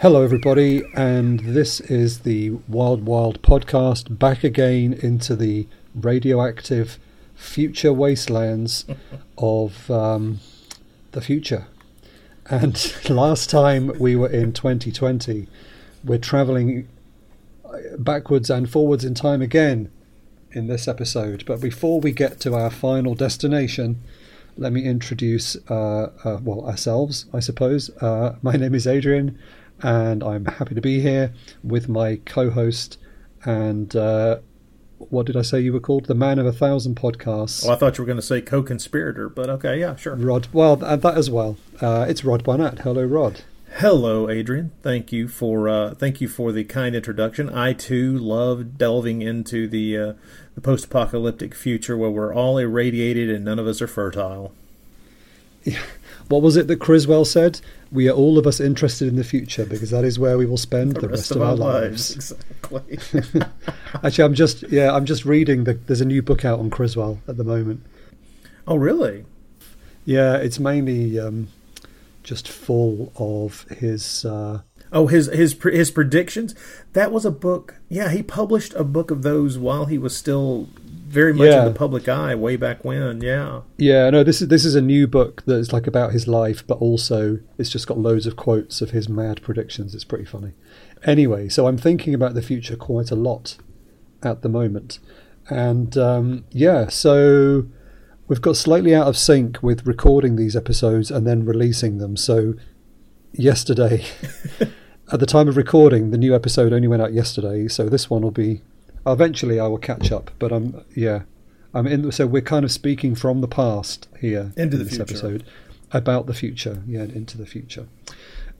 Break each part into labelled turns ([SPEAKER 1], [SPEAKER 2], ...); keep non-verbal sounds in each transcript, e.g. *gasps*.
[SPEAKER 1] Hello, everybody, and this is the Wild Wild podcast back again into the radioactive future wastelands *laughs* of um, the future. And *laughs* last time we were in 2020, we're traveling backwards and forwards in time again in this episode. But before we get to our final destination, let me introduce, uh, uh, well, ourselves, I suppose. Uh, my name is Adrian and I'm happy to be here with my co-host and uh, what did I say you were called? The man of a thousand podcasts.
[SPEAKER 2] Oh, I thought you were going to say co-conspirator, but okay, yeah, sure.
[SPEAKER 1] Rod, well, that as well. Uh, it's Rod Barnett. Hello, Rod.
[SPEAKER 2] Hello, Adrian. Thank you for uh, thank you for the kind introduction. I too love delving into the uh, the post-apocalyptic future where we're all irradiated and none of us are fertile.
[SPEAKER 1] Yeah. What was it that Criswell said? We are all of us interested in the future because that is where we will spend the, the rest, rest, of, our, our lives.
[SPEAKER 2] lives. Exactly. *laughs*
[SPEAKER 1] Actually, I'm just yeah, I'm just reading. The, there's a new book out on Criswell at the moment.
[SPEAKER 2] Oh, really?
[SPEAKER 1] Yeah, it's mainly um, just full of his. Uh,
[SPEAKER 2] oh, his his his predictions. That was a book. Yeah, he published a book of those while he was still very much yeah. in the public eye way back when. Yeah.
[SPEAKER 1] Yeah. No, this is this is a new book that's like about his life, but also it's just got loads of quotes of his mad predictions. It's pretty funny. Anyway, so I'm thinking about the future quite a lot at the moment, and um, yeah, so we've got slightly out of sync with recording these episodes and then releasing them. So yesterday. *laughs* at the time of recording, the new episode only went out yesterday, so this one will be Eventually, I will catch up, but I'm yeah, I'm in. So we're kind of speaking from the past here
[SPEAKER 2] into
[SPEAKER 1] in
[SPEAKER 2] this
[SPEAKER 1] future. episode about the future. Yeah, into the future.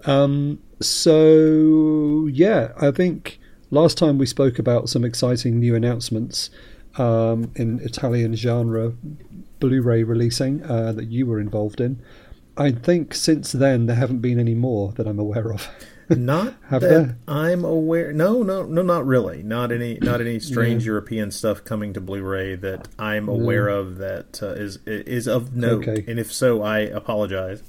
[SPEAKER 1] Um, so yeah, I think last time we spoke about some exciting new announcements um, in Italian genre Blu-ray releasing uh, that you were involved in. I think since then there haven't been any more that I'm aware of. *laughs*
[SPEAKER 2] Not *laughs* that
[SPEAKER 1] they?
[SPEAKER 2] I'm aware. No, no, no, not really. Not any, not any strange yeah. European stuff coming to Blu-ray that I'm aware no. of that uh, is is of note. Okay. And if so, I apologize.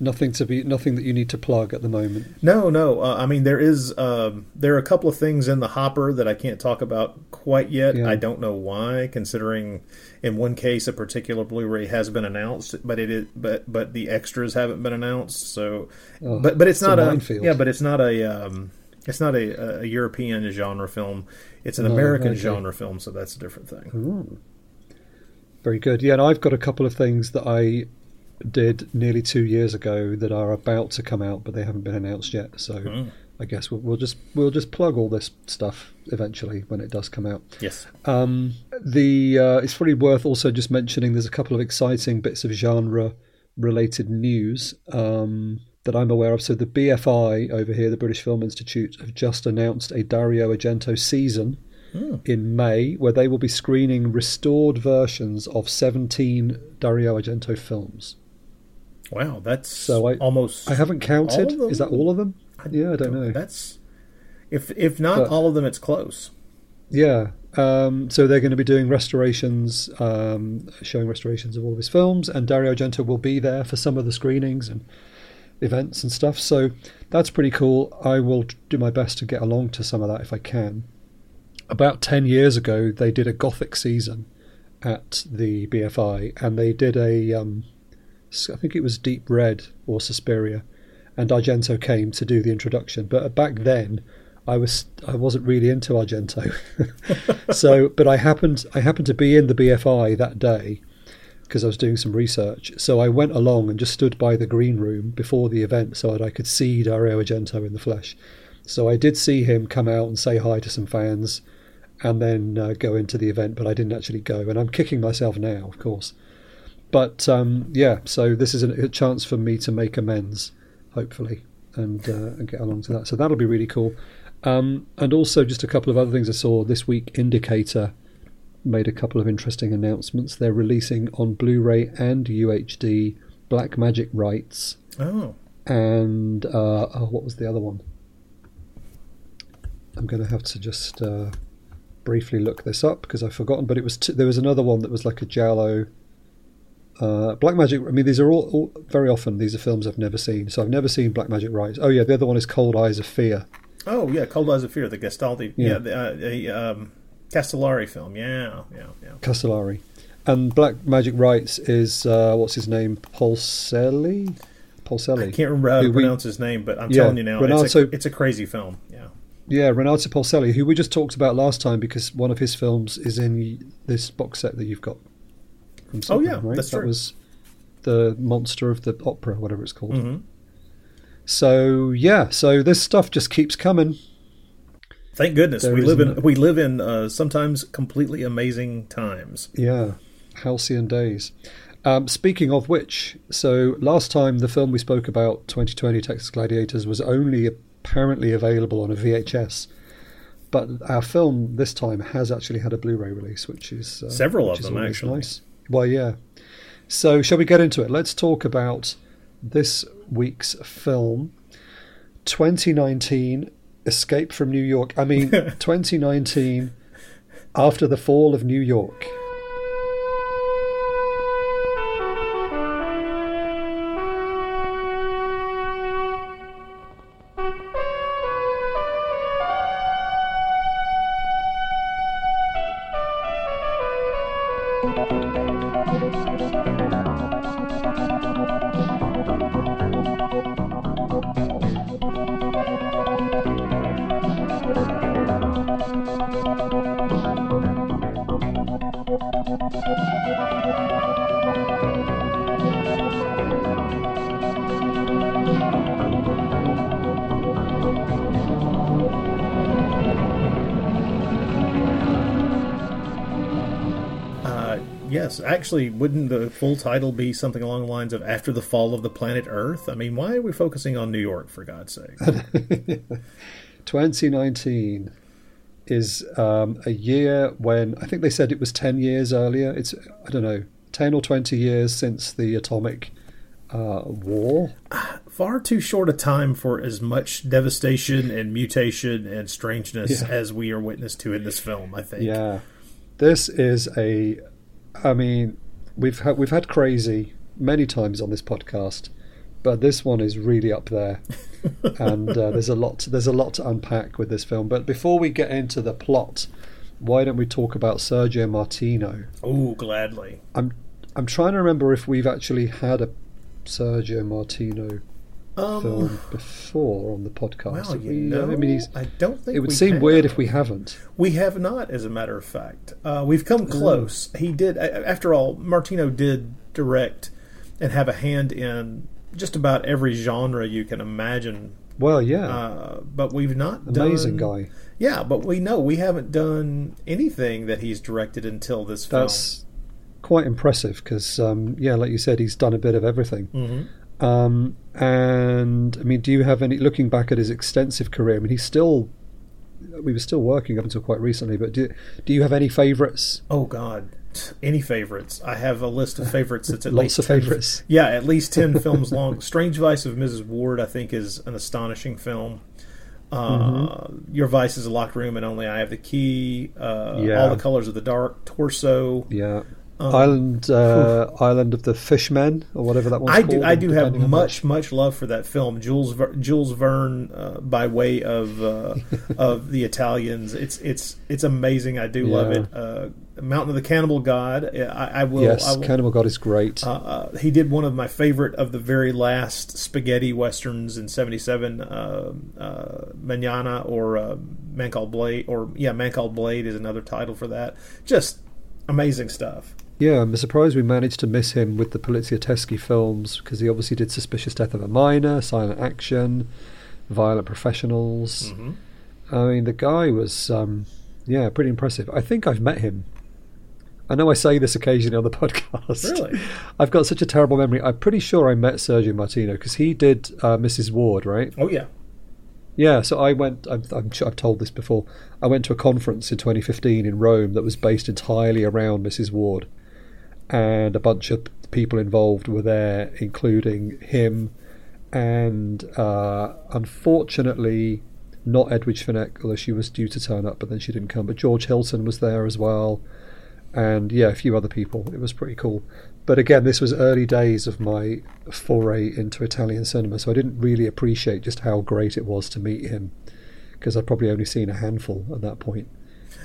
[SPEAKER 1] Nothing to be, nothing that you need to plug at the moment.
[SPEAKER 2] No, no. Uh, I mean, there is, um, there are a couple of things in the hopper that I can't talk about quite yet. Yeah. I don't know why, considering in one case a particular Blu-ray has been announced, but it is, but but the extras haven't been announced. So, oh, but but it's, it's not a, a yeah, but it's not a. Um, it's not a, a, European genre film. It's an no, American okay. genre film, so that's a different thing.
[SPEAKER 1] Ooh. Very good. Yeah, and I've got a couple of things that I did nearly two years ago that are about to come out, but they haven't been announced yet. So mm. I guess we'll, we'll, just we'll just plug all this stuff eventually when it does come out.
[SPEAKER 2] Yes.
[SPEAKER 1] Um, the uh, it's probably worth also just mentioning there's a couple of exciting bits of genre related news um, that I'm aware of. So the BFI over here, the British Film Institute, have just announced a Dario Argento season mm. in May, where they will be screening restored versions of 17 Dario Argento films.
[SPEAKER 2] Wow, that's so I, almost.
[SPEAKER 1] I haven't counted. Is that all of them? I yeah, I don't, know.
[SPEAKER 2] That's if if not but, all of them, it's close.
[SPEAKER 1] Yeah. Um, so they're going to be doing restorations, um, showing restorations of all of his films, and Dario Argento will be there for some of the screenings and events and stuff. So that's pretty cool. I will do my best to get along to some of that if I can. About 10 years ago, they did a Gothic season at the BFI, and they did a, um, I think it was Deep Red or Suspiria, and Argento came to do the introduction. But back then, I was I wasn't really into Argento, *laughs* so but I happened I happened to be in the BFI that day because I was doing some research. So I went along and just stood by the green room before the event so that I could see Dario Argento in the flesh. So I did see him come out and say hi to some fans and then uh, go into the event, but I didn't actually go. And I'm kicking myself now, of course. But um, yeah, so this is a, a, chance for me to make amends, hopefully, and, uh, and get along to that. So that'll be really cool. Um, and also, just a couple of other things I saw this week. Indicator made a couple of interesting announcements. They're releasing on Blu ray and UHD Black Magic Rites.
[SPEAKER 2] Oh.
[SPEAKER 1] And uh, oh, what was the other one? I'm going to have to just uh, briefly look this up because I've forgotten. But it was t- there was another one that was like a giallo. Uh, Black Magic. I mean, these are all, all, very often these are films I've never seen. So I've never seen Black Magic Rites. Oh yeah, the other one is Cold Eyes of Fear.
[SPEAKER 2] Oh yeah, Cold Eyes of Fear, the Gastaldi. Yeah, yeah the, uh, the um, Castellari film. Yeah, yeah, yeah.
[SPEAKER 1] Castellari. And Black Magic Rites is uh, what's his name? Polselli.
[SPEAKER 2] Polselli. I can't remember how to pronounce we, his name, but I'm yeah, telling you now, Renato, it's, a, it's a crazy film. Yeah.
[SPEAKER 1] Yeah, Renato Polselli, who we just talked about last time because one of his films is in this box set that you've got.
[SPEAKER 2] Oh yeah, right? that's
[SPEAKER 1] that
[SPEAKER 2] true.
[SPEAKER 1] was the Monster of the Opera, whatever it's called. Mm-hmm. So yeah, so this stuff just keeps coming.
[SPEAKER 2] Thank goodness there we live in we live in uh, sometimes completely amazing times.
[SPEAKER 1] Yeah, halcyon days. Um, speaking of which, so last time the film we spoke about, 2020 Texas Gladiators, was only apparently available on a VHS, but our film this time has actually had a Blu-ray release, which is
[SPEAKER 2] uh, several which of them actually. Nice.
[SPEAKER 1] Well, yeah. So shall we get into it? Let's talk about this week's film. 2019 Escape from New York. I mean, *laughs* 2019 After the Fall of New York.
[SPEAKER 2] Actually, wouldn't the full title be something along the lines of "After the Fall of the Planet Earth"? I mean, why are we focusing on New York for God's sake? *laughs*
[SPEAKER 1] 2019 is um, a year when I think they said it was 10 years earlier. It's I don't know, 10 or 20 years since the atomic uh, war. *sighs*
[SPEAKER 2] Far too short a time for as much devastation and mutation and strangeness yeah. as we are witness to in this film. I think.
[SPEAKER 1] Yeah, this is a I mean, we've had, we've had crazy many times on this podcast, but this one is really up there, *laughs* and uh, there's a lot to, there's a lot to unpack with this film. But before we get into the plot, why don't we talk about Sergio Martino?
[SPEAKER 2] Oh, gladly.
[SPEAKER 1] I'm I'm trying to remember if we've actually had a Sergio Martino um, film before on the podcast.
[SPEAKER 2] Well, you we, know, I mean, I don't think
[SPEAKER 1] it would seem have. weird if we haven't.
[SPEAKER 2] We have not, as a matter of fact. Uh, we've come close. He did, after all. Martino did direct and have a hand in just about every genre you can imagine.
[SPEAKER 1] Well, yeah,
[SPEAKER 2] uh, but we've not
[SPEAKER 1] amazing
[SPEAKER 2] done,
[SPEAKER 1] guy.
[SPEAKER 2] Yeah, but we know we haven't done anything that he's directed until this film.
[SPEAKER 1] That's quite impressive because, um, yeah, like you said, he's done a bit of everything.
[SPEAKER 2] Mm-hmm.
[SPEAKER 1] Um, and I mean, do you have any looking back at his extensive career? I mean, he's still we were still working up until quite recently. But do do you have any favourites?
[SPEAKER 2] Oh God, any favorites? I have a list of favorites that's at
[SPEAKER 1] Lots
[SPEAKER 2] least
[SPEAKER 1] of
[SPEAKER 2] 10
[SPEAKER 1] favourites.
[SPEAKER 2] Yeah, at least ten *laughs* films long. Strange Vice of Mrs. Wardh, I think, is an astonishing film. Uh,
[SPEAKER 1] Mm-hmm.
[SPEAKER 2] Your Vice is a locked room, and only I have the key. Uh,
[SPEAKER 1] Yeah.
[SPEAKER 2] All the colors of the dark. Torso.
[SPEAKER 1] Yeah.
[SPEAKER 2] Um,
[SPEAKER 1] Island, uh, Island of the Fishmen, or whatever that one's
[SPEAKER 2] I
[SPEAKER 1] called.
[SPEAKER 2] do. I do have much, much love for that film. Jules Ver- Jules Verne, uh, by way of uh, of the *laughs* Italians. It's it's it's amazing. I do love it. Uh, Mountain of the Cannibal God. I, I will.
[SPEAKER 1] Yes,
[SPEAKER 2] I will,
[SPEAKER 1] Cannibal God is great.
[SPEAKER 2] uh, uh, he did one of my favorite of the very last spaghetti westerns in '77, uh, uh, Mannaja or uh, Man Called Blade, or yeah, Man Called Blade is another title for that. Just amazing stuff.
[SPEAKER 1] Yeah, I'm surprised we managed to miss him with the Poliziotteschi films because he obviously did Suspicious Death of a Minor, Silent Action, Violent Professionals.
[SPEAKER 2] Mm-hmm.
[SPEAKER 1] I mean, the guy was, um, yeah, pretty impressive. I think I've met him. I know I say this occasionally on the *laughs* podcast.
[SPEAKER 2] Really?
[SPEAKER 1] I've got such a terrible memory. I'm pretty sure I met Sergio Martino because he did uh, Mrs. Wardh, right?
[SPEAKER 2] Oh yeah.
[SPEAKER 1] Yeah, so I went. I'm, I'm sure I've told this before. I went to a conference in 2015 in Rome that was based entirely around Mrs. Wardh, and a bunch of people involved were there, including him, and uh, unfortunately, not Edwige Fenech, although she was due to turn up, but then she didn't come. But George Hilton was there as well, and yeah, a few other people. It was pretty cool. But again, this was early days of my foray into Italian cinema, so I didn't really appreciate just how great it was to meet him, because I'd probably only seen a handful at that point.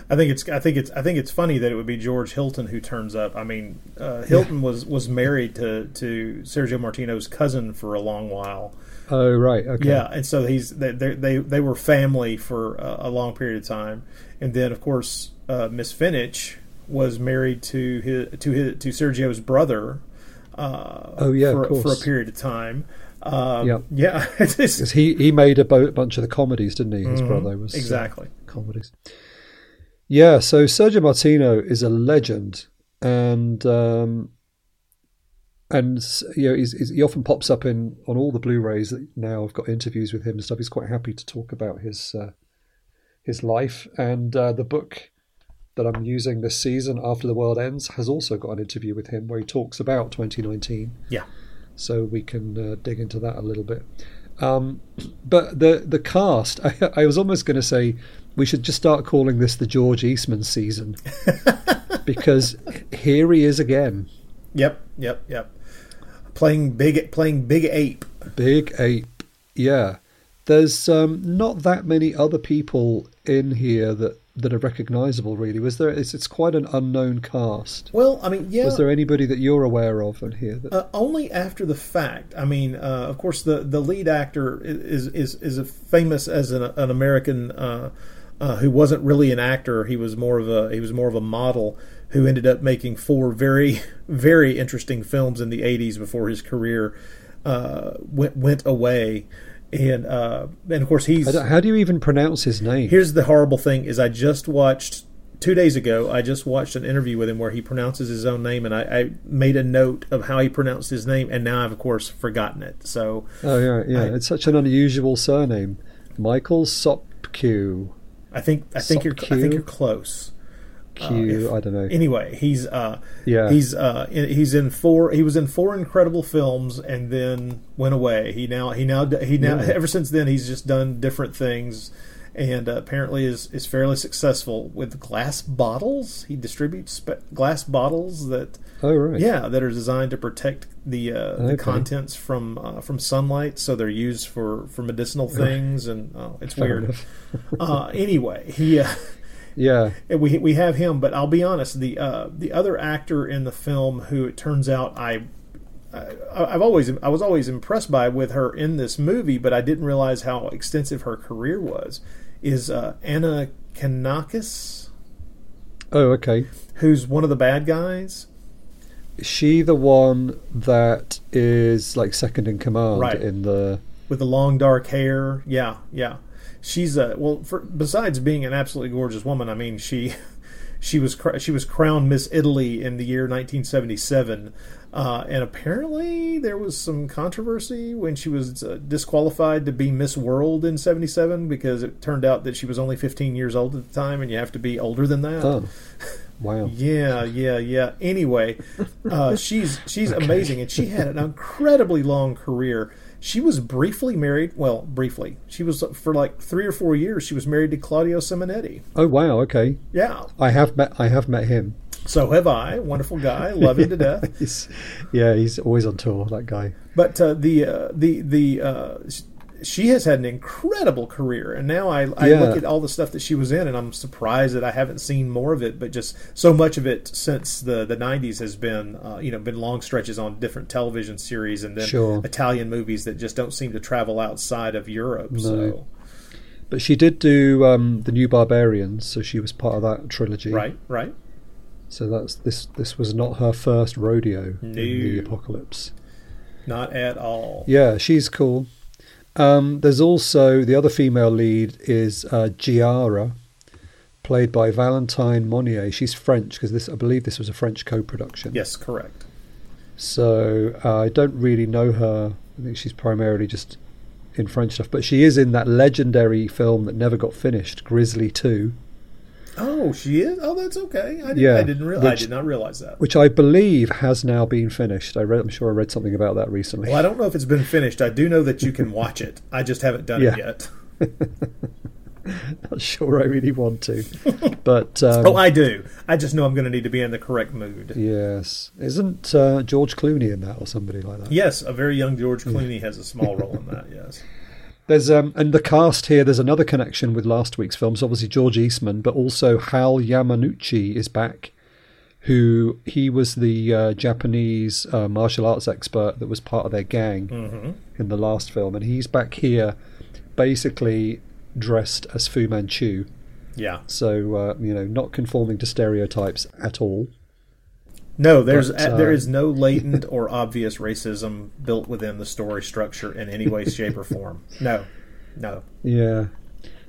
[SPEAKER 2] I think it's I think it's I think it's funny that it would be George Hilton who turns up. I mean, uh, Hilton was was married to to Sergio Martino's cousin for a long while.
[SPEAKER 1] Oh right, okay.
[SPEAKER 2] Yeah, and so he's they they they, were family for a, a long period of time, and then of course uh, Miss Fenech was married to his to his to Sergio's brother. Uh,
[SPEAKER 1] Oh, yeah,
[SPEAKER 2] for, for a period of time. Um,
[SPEAKER 1] Yep.
[SPEAKER 2] Yeah, *laughs*
[SPEAKER 1] Because he, he made a bunch of the comedies, didn't he? His brother was uh,
[SPEAKER 2] Mm-hmm. exactly.
[SPEAKER 1] comedies. Yeah, so Sergio Martino is a legend, and um, and you know he's, he's, he often pops up in on all the Blu-rays that now I've got interviews with him and stuff. He's quite happy to talk about his uh, his life, and uh, the book that I'm using this season, After the World Ends, has also got an interview with him where he talks about 2019
[SPEAKER 2] Yeah.
[SPEAKER 1] so we can uh, dig into that a little bit. Um, but the the cast, *laughs* I, I was almost going to say we should just start calling this the George Eastman season *laughs* because here he is again,
[SPEAKER 2] Yep. Yep. Yep. Playing big playing big ape.
[SPEAKER 1] Big Ape. Yeah, there's um, not that many other people in here that that are recognisable. Really, was there? It's, it's quite an unknown cast.
[SPEAKER 2] Well, I mean, yeah.
[SPEAKER 1] Was there anybody that you're aware of in here? That,
[SPEAKER 2] Uh, only after the fact. I mean, uh, of course, the, the lead actor is is is a famous as an, an American uh, uh, who wasn't really an actor. He was more of a he was more of a model who ended up making four very *laughs* very interesting films in the '80s before his career uh, went went away. And uh, and of course he's
[SPEAKER 1] how do you even pronounce his name?
[SPEAKER 2] Here's the horrible thing: is I just watched two days ago. I just watched an interview with him where he pronounces his own name, and I, I made a note of how he pronounced his name, and now I've of course forgotten it. So
[SPEAKER 1] Oh yeah, yeah.
[SPEAKER 2] I-
[SPEAKER 1] it's such an unusual surname, Michael Sopkiw.
[SPEAKER 2] I think I think you're I think you're close.
[SPEAKER 1] Q.
[SPEAKER 2] if-
[SPEAKER 1] I don't know.
[SPEAKER 2] Anyway, he's uh,
[SPEAKER 1] Yeah.
[SPEAKER 2] he's uh, in, he's in four. He was in four incredible films, and then went away. He now he now he now
[SPEAKER 1] Yeah.
[SPEAKER 2] ever since then he's just done different things, and uh, apparently is is fairly successful with glass bottles. He distributes spe- glass bottles that
[SPEAKER 1] oh right.
[SPEAKER 2] yeah that are designed to protect the uh, the contents from uh, from sunlight, so they're used for for medicinal things, and oh, it's weird. *laughs* uh, anyway, he. Uh,
[SPEAKER 1] Yeah.
[SPEAKER 2] we we have him, but I'll be honest. The uh, the other actor in the film, who it turns out I, I I've always I was always impressed by with her in this movie, but I didn't realize how extensive her career was. Is uh, Anna Kanakis,
[SPEAKER 1] Oh okay.
[SPEAKER 2] who's one of the bad guys?
[SPEAKER 1] Is she the one that is like second in command
[SPEAKER 2] Right.
[SPEAKER 1] in the?
[SPEAKER 2] with the long dark hair. Yeah, yeah. She's a well for besides being an absolutely gorgeous woman, I mean she *laughs* she was cr- she was crowned Miss Italy in the year 1977. Uh, and apparently, there was some controversy when she was uh, disqualified to be Miss World in '77 because it turned out that she was only 15 years old at the time, and you have to be older than that.
[SPEAKER 1] Oh, *laughs* wow.
[SPEAKER 2] yeah, yeah, yeah. Anyway, uh, she's she's *laughs* okay. amazing, and she had an incredibly long career. She was briefly married. Well, briefly. She was for like three or four years. She was married to Claudio Simonetti.
[SPEAKER 1] Oh wow! Okay.
[SPEAKER 2] Yeah.
[SPEAKER 1] I have met. I have met him.
[SPEAKER 2] So have I. Wonderful guy. Love him to *laughs* death.
[SPEAKER 1] he's, yeah, he's always on tour. That guy.
[SPEAKER 2] But uh, the uh, the the uh, she has had an incredible career, and now I, I yeah. look at all the stuff that she was in, and I'm surprised that I haven't seen more of it. But just so much of it since the the '90s has been, uh, you know, been long stretches on different television series, and then
[SPEAKER 1] sure.
[SPEAKER 2] Italian movies that just don't seem to travel outside of Europe. No. So.
[SPEAKER 1] But she did do um, the New Barbarians, so she was part of that trilogy.
[SPEAKER 2] Right, right.
[SPEAKER 1] So that's this. This was not her first rodeo no. in the apocalypse.
[SPEAKER 2] Not at all.
[SPEAKER 1] Yeah, she's cool. Um, there's also the other female lead is uh, Giara, played by Valentine Monnier. She's French because this, I believe, this was a French co-production.
[SPEAKER 2] Yes, correct.
[SPEAKER 1] So uh, I don't really know her. I think she's primarily just in French stuff, but she is in that legendary film that never got finished, Grizzly Two.
[SPEAKER 2] Oh, she is. Oh, that's okay. I didn't, yeah, I didn't realize. I did not realize that.
[SPEAKER 1] Which I believe has now been finished. I read. I'm sure I read something about that recently.
[SPEAKER 2] Well, I don't know if it's been finished. I do know that you can watch it. I just haven't done yeah. it yet. *laughs*
[SPEAKER 1] Not sure I really want to, but *laughs* um,
[SPEAKER 2] oh, I do. I just know I'm going to need to be in the correct mood.
[SPEAKER 1] Yes, isn't uh, George Clooney in that or somebody like that?
[SPEAKER 2] Yes, a very young George Clooney has a small role in that. *laughs* Yes.
[SPEAKER 1] There's um and the cast here. There's another connection with last week's films. Obviously George Eastman, but also Hal Yamanouchi is back. Who he was the uh, Japanese uh, martial arts expert that was part of their gang
[SPEAKER 2] mm-hmm.
[SPEAKER 1] in the last film, and he's back here, basically dressed as Fu Manchu.
[SPEAKER 2] Yeah.
[SPEAKER 1] So uh, you know, not conforming to stereotypes at all.
[SPEAKER 2] No, there's but, uh, there is no *laughs* latent or obvious racism built within the story structure in any way, shape, or form. No, no.
[SPEAKER 1] Yeah,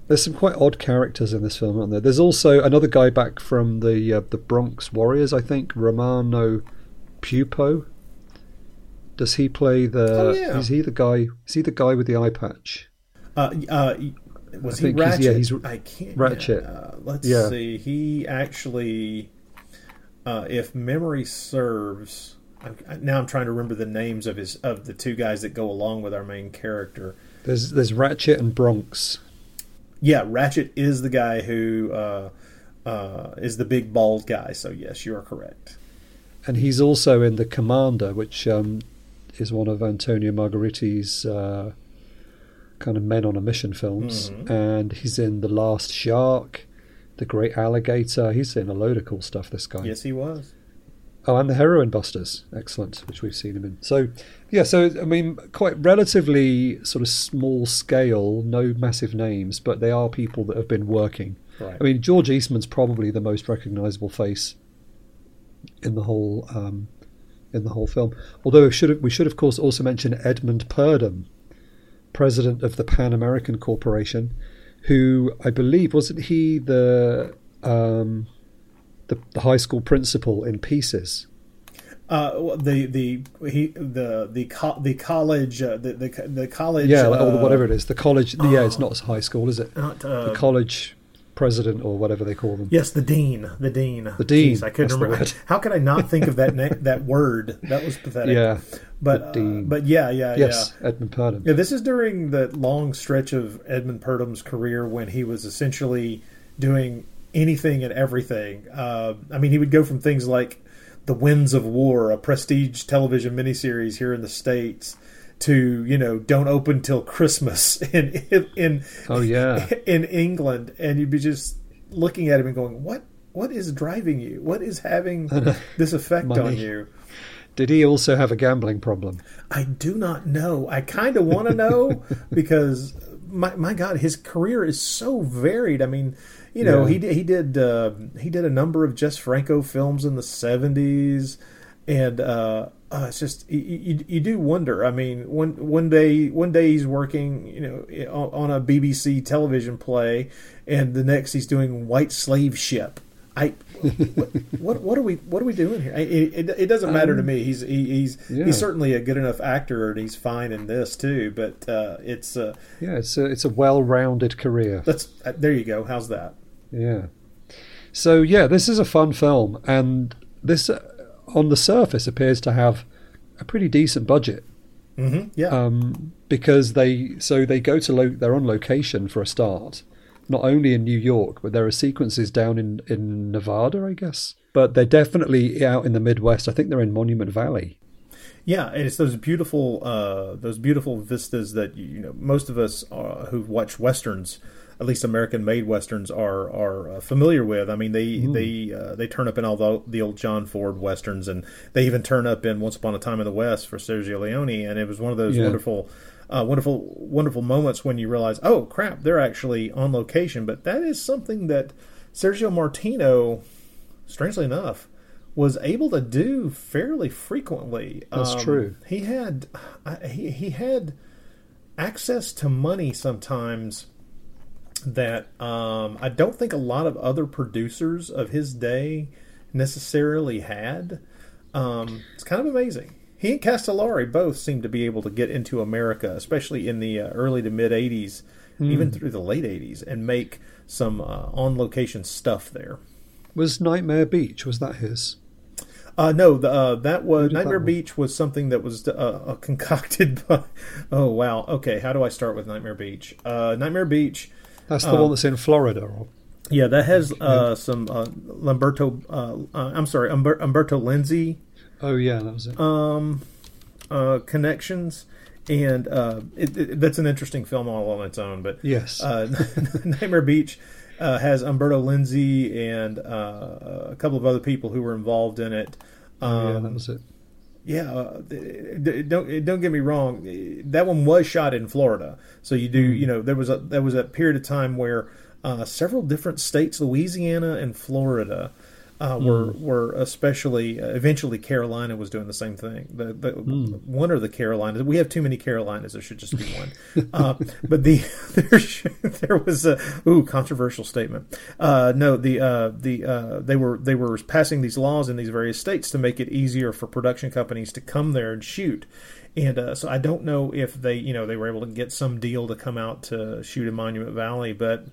[SPEAKER 1] there's some quite odd characters in this film, aren't there? There's also another guy back from the uh, the Bronx Warriors, I think, Romano Puppo. Does he play the?
[SPEAKER 2] Oh, yeah.
[SPEAKER 1] Is he the guy? Is he the guy with the eye patch?
[SPEAKER 2] Uh, uh, was I he Ratchet? He's, yeah, he's I can't.
[SPEAKER 1] Ratchet.
[SPEAKER 2] Uh, let's yeah. see. He actually uh, if memory serves, I'm, now I'm trying to remember the names of his of the two guys that go along with our main character.
[SPEAKER 1] There's there's Ratchet and Bronx.
[SPEAKER 2] Yeah, Ratchet is the guy who uh, uh, is the big bald guy. So yes, you are correct.
[SPEAKER 1] And he's also in the Commander, which um, is one of Antonio Margheriti's uh, kind of men on a mission films,
[SPEAKER 2] mm-hmm.
[SPEAKER 1] and he's in the Last Shark the Great Alligator. He's in a load of cool stuff. This guy.
[SPEAKER 2] Yes, he was.
[SPEAKER 1] Oh, and the Heroin Busters, excellent, which we've seen him in. So, yeah, so I mean, quite relatively sort of small scale, no massive names, but they are people that have been working.
[SPEAKER 2] Right.
[SPEAKER 1] I mean, George Eastman's probably the most recognisable face in the whole um, in the whole film. Although we should have, we should of course also mention Edmund Purdom, president of the Pan American Corporation, who I believe wasn't he the um, the, the high school principal in Pieces.
[SPEAKER 2] Uh, the the he the the co- the college uh, the, the the college
[SPEAKER 1] yeah
[SPEAKER 2] uh,
[SPEAKER 1] or whatever it is the college yeah it's *gasps* not high school is it
[SPEAKER 2] not, uh,
[SPEAKER 1] the college president or whatever they call them.
[SPEAKER 2] Yes the dean the dean.
[SPEAKER 1] The dean.
[SPEAKER 2] Jeez, I couldn't remember. how could I not think of that na- that *laughs* word? That was pathetic.
[SPEAKER 1] Yeah
[SPEAKER 2] but uh, but yeah, yeah,
[SPEAKER 1] yes,
[SPEAKER 2] yeah.
[SPEAKER 1] Edmund Purdom.
[SPEAKER 2] Yeah, this is during the long stretch of Edmund Purdom's career when he was essentially doing anything and everything. Uh, I mean, he would go from things like The Winds of War, a prestige television miniseries here in the states, to you know, Don't Open Till Christmas *laughs* in in, in
[SPEAKER 1] oh yeah *laughs*
[SPEAKER 2] in England, and you'd be just looking at him and going, what what is driving you? What is having *laughs* this effect on you?
[SPEAKER 1] Did he also have a gambling problem?
[SPEAKER 2] I do not know. I kind of want to know because my my God, his career is so varied. I mean, you know, yeah. he he did uh, he did a number of Jess Franco films in the seventies, and uh, uh, it's just you, you, you, do wonder. I mean, one one day one day he's working, you know, on a BBC television play, and the next he's doing White Slave Ship I what, what, what are we what are we doing here? It, it, it doesn't matter um, to me. He's he, he's yeah. he's certainly a good enough actor, and he's fine in this too. But uh, it's uh,
[SPEAKER 1] yeah, it's a it's a well rounded career.
[SPEAKER 2] That's uh, there you go. How's that?
[SPEAKER 1] Yeah. So yeah, this is a fun film, and this uh, on the surface appears to have a pretty decent budget.
[SPEAKER 2] Mm-hmm. Yeah.
[SPEAKER 1] Um, because they so they go to lo- they're on location for a start, not only in New York, but there are sequences down in in Nevada, I guess. But they're definitely out in the Midwest. I think they're in Monument Valley.
[SPEAKER 2] Yeah, and it's those beautiful uh, those beautiful vistas that you know most of us uh, who've watched westerns at least American made westerns are are uh, familiar with. I mean, they mm. they uh, they turn up in all the, the, old John Ford westerns, and they even turn up in Once Upon a Time in the West for Sergio Leone, and it was one of those yeah. wonderful. Uh, wonderful, wonderful moments when you realize, oh crap, they're actually on location. But that is something that Sergio Martino, strangely enough, was able to do fairly frequently.
[SPEAKER 1] That's um, true.
[SPEAKER 2] He had he, he had access to money sometimes that um, I don't think a lot of other producers of his day necessarily had. Um, it's kind of amazing. He and Castellari both seem to be able to get into America, especially in the uh, early to mid 80s, mm. even through the late 80s, and make some uh, on location stuff there.
[SPEAKER 1] Was Nightmare Beach, was that his?
[SPEAKER 2] Uh, no, the, uh, that was Nightmare that Beach was something that was uh, uh, *laughs* concocted by. Oh wow. Okay, how do I start with Nightmare Beach? Uh, Nightmare Beach
[SPEAKER 1] that's the uh, one that's in Florida. Or...
[SPEAKER 2] Yeah, that has uh, some uh, Lamberto. Uh, uh, I'm sorry, Umber- Umberto Lenzi.
[SPEAKER 1] Oh yeah, that was it.
[SPEAKER 2] Um, uh, connections, and it, it, that's an interesting film all on its own. But
[SPEAKER 1] yes, *laughs*
[SPEAKER 2] Nightmare Beach. has Umberto Lenzi and a couple of other people who were involved in it.
[SPEAKER 1] Um, oh, yeah, that um, was it
[SPEAKER 2] yeah, uh, don't don't get me wrong. That one was shot in Florida, so you do you know there was a there was a period of time where uh, several different states, Louisiana and Florida, uh, were mm. were especially uh, eventually Carolina was doing the same thing. The, the mm. one or the Carolinas. We have too many Carolinas. There should just be one. *laughs* uh, but the *laughs* there, there was a ooh controversial statement. Uh, no, the uh, the uh, they were they were passing these laws in these various states to make it easier for production companies to come there and shoot. And so I don't know if they you know they were able to get some deal to come out to shoot in Monument Valley, but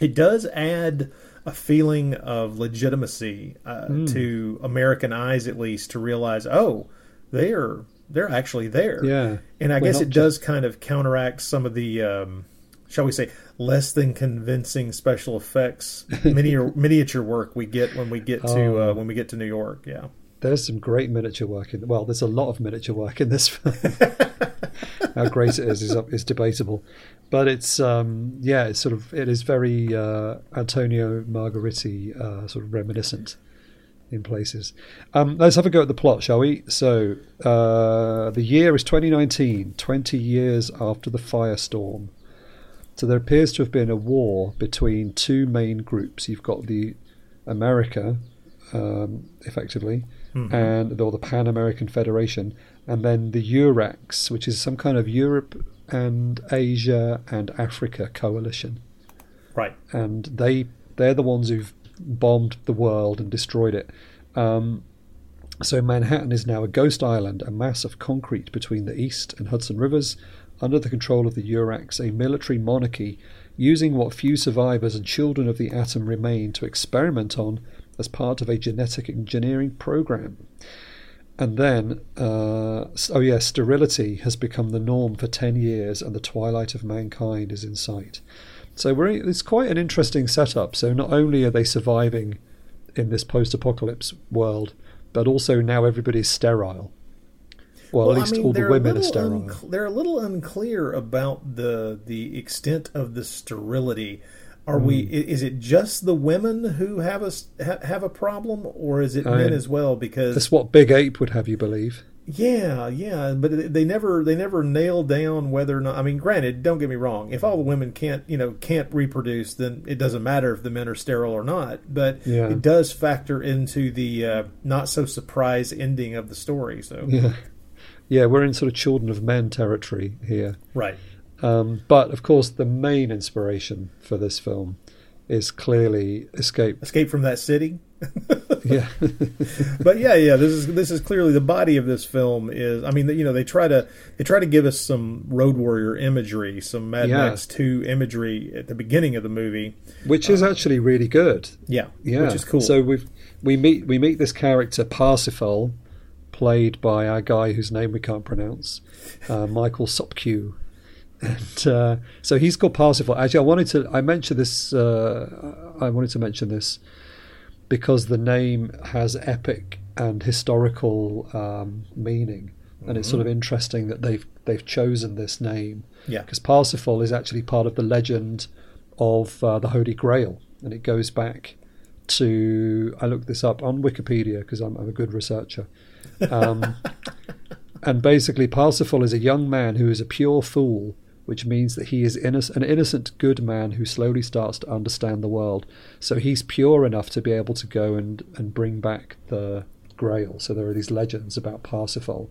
[SPEAKER 2] it does add a feeling of legitimacy uh, mm. to American eyes, at least, to realize, oh, they're they're actually there.
[SPEAKER 1] Yeah,
[SPEAKER 2] and I guess it does kind of counteract some of the, um, shall we say, less than convincing special effects *laughs* miniature miniature work we get when we get to uh, oh. when we get to New York. Yeah.
[SPEAKER 1] There's some great miniature work in. Well, there's a lot of miniature work in this film. *laughs* How great it is is, is debatable, but it's um, yeah, it's sort of it is very uh, Antonio Margheriti uh, sort of reminiscent in places. Um, let's have a go at the plot, shall we? So uh, the year is 2019, 20 years after the firestorm. So there appears to have been a war between two main groups. You've got the America, um, effectively, mm-hmm. and or the Pan American Federation, and then the Eurax, which is some kind of Europe and Asia and Africa coalition.
[SPEAKER 2] Right.
[SPEAKER 1] And they they're the ones who've bombed the world and destroyed it. Um, so Manhattan is now a ghost island, a mass of concrete between the East and Hudson rivers, under the control of the Eurax, a military monarchy, using what few survivors and children of the atom remain to experiment on as part of a genetic engineering program. And then, uh, oh yeah, sterility has become the norm for 10 years and the twilight of mankind is in sight. So we're, it's quite an interesting setup. So not only are they surviving in this post apocalypse world, but also now everybody's sterile. Well, well, at least I mean, all the women are sterile.
[SPEAKER 2] Unc- they're a little unclear about the the extent of the sterility. Are mm. we? Hmm. Is it just the women who have a have a problem, or is it I men as well? Because
[SPEAKER 1] that's what Big Ape would have you believe.
[SPEAKER 2] Yeah, yeah, but they never they never nail down whether or not. I mean, granted, don't get me wrong. If all the women can't you know can't reproduce, then it doesn't matter if the men are sterile or not. But yeah. it does factor into the uh, not so surprise ending of the story. So
[SPEAKER 1] yeah, yeah, we're in sort of children of men territory here,
[SPEAKER 2] right?
[SPEAKER 1] Um, but of course, the main inspiration for this film is clearly escape.
[SPEAKER 2] Escape from that city. *laughs*
[SPEAKER 1] yeah, *laughs*
[SPEAKER 2] but yeah, yeah. This is this is clearly the body of this film. Is I mean, you know, they try to they try to give us some Road Warrior imagery, some Mad yeah. Max Two imagery at the beginning of the movie,
[SPEAKER 1] which is uh, actually really good.
[SPEAKER 2] Yeah,
[SPEAKER 1] yeah,
[SPEAKER 2] which is cool.
[SPEAKER 1] So we we meet we meet this character Parsifal, played by our guy whose name we can't pronounce, uh, Michael Sopkiw. And uh, so he's called Parsifal. Actually, I wanted to. I mentioned this. Uh, I wanted to mention this because the name has epic and historical um, meaning, and mm-hmm. it's sort of mm-hmm. interesting that they've they've chosen this name.
[SPEAKER 2] Yeah,
[SPEAKER 1] because Parsifal is actually part of the legend of uh, the Holy Grail, and it goes back to I looked this up on Wikipedia because I'm, I'm, a good researcher. Um, *laughs* and basically, Parsifal is a young man who is a pure fool which means that he is inno- an innocent, good man who slowly starts to understand the world. So he's pure enough to be able to go and, and bring back the Grail. So there are these legends about Parsifal.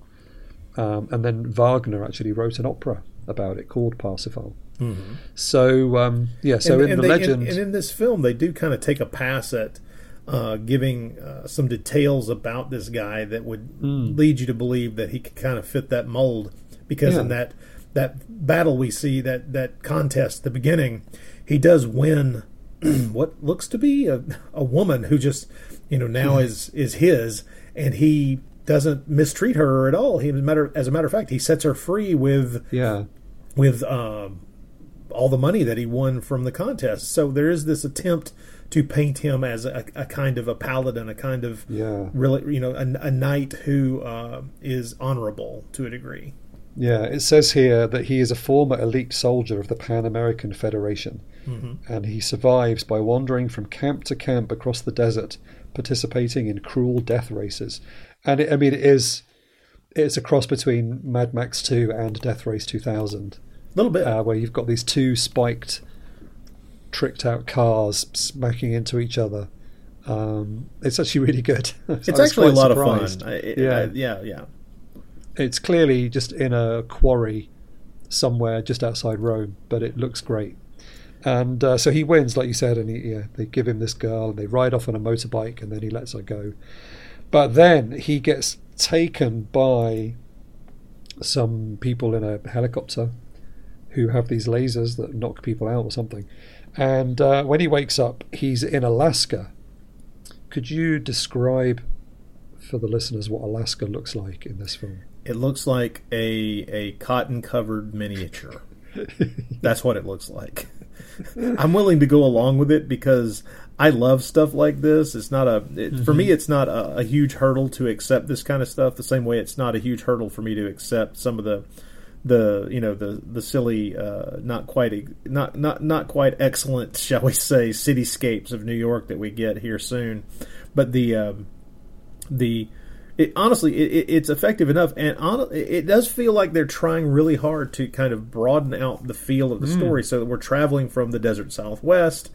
[SPEAKER 1] Um, and then Wagner actually wrote an opera about it called Parsifal. Mm-hmm. So um, yeah, so and, in and the they, legend, and,
[SPEAKER 2] and, in this film, they do kind of take a pass at uh, giving uh, some details about this guy that would mm. lead you to believe that he could kind of fit that mold. Because yeah. in that that battle we see that that contest the beginning, he does win *clears throat* what looks to be a, a woman who just you know now mm-hmm. is is his, and he doesn't mistreat her at all. He as a matter as a matter of fact, he sets her free with
[SPEAKER 1] yeah
[SPEAKER 2] with um, all the money that he won from the contest. So there is this attempt to paint him as a, a kind of a paladin, a kind of
[SPEAKER 1] yeah.
[SPEAKER 2] really you know a, a knight who uh, is honorable to a degree.
[SPEAKER 1] Yeah, it says here that he is a former elite soldier of the Pan American Federation, mm-hmm. and he survives by wandering from camp to camp across the desert, participating in cruel death races. And it, I mean, it is it's a cross between Mad Max 2 and Death Race 2000.
[SPEAKER 2] A little bit,
[SPEAKER 1] uh, where you've got these two spiked, tricked out cars smacking into each other. Um, it's actually really good. *laughs*
[SPEAKER 2] it's actually a lot surprised. of fun. I, yeah, I, yeah, yeah.
[SPEAKER 1] It's clearly just in a quarry somewhere just outside Rome, but it looks great. And uh, so he wins, like you said, and he, yeah, they give him this girl, and they ride off on a motorbike, and then he lets her go. But then he gets taken by some people in a helicopter who have these lasers that knock people out or something. And uh, when he wakes up, he's in Alaska. Could you describe for the listeners what Alaska looks like in this film?
[SPEAKER 2] It looks like a a cotton covered miniature. That's what it looks like. I'm willing to go along with it because I love stuff like this. It's not a it, mm-hmm. for me. Mm-hmm. It's not a, a, huge hurdle to accept this kind of stuff. The same way it's not a huge hurdle for me to accept some of the the you know the the silly uh, not quite not not not quite excellent shall we say cityscapes of New York that we get here soon. But the um, the it, honestly, it, it's effective enough, and on, it does feel like they're trying really hard to kind of broaden out the feel of the mm. story, so that we're traveling from the desert Southwest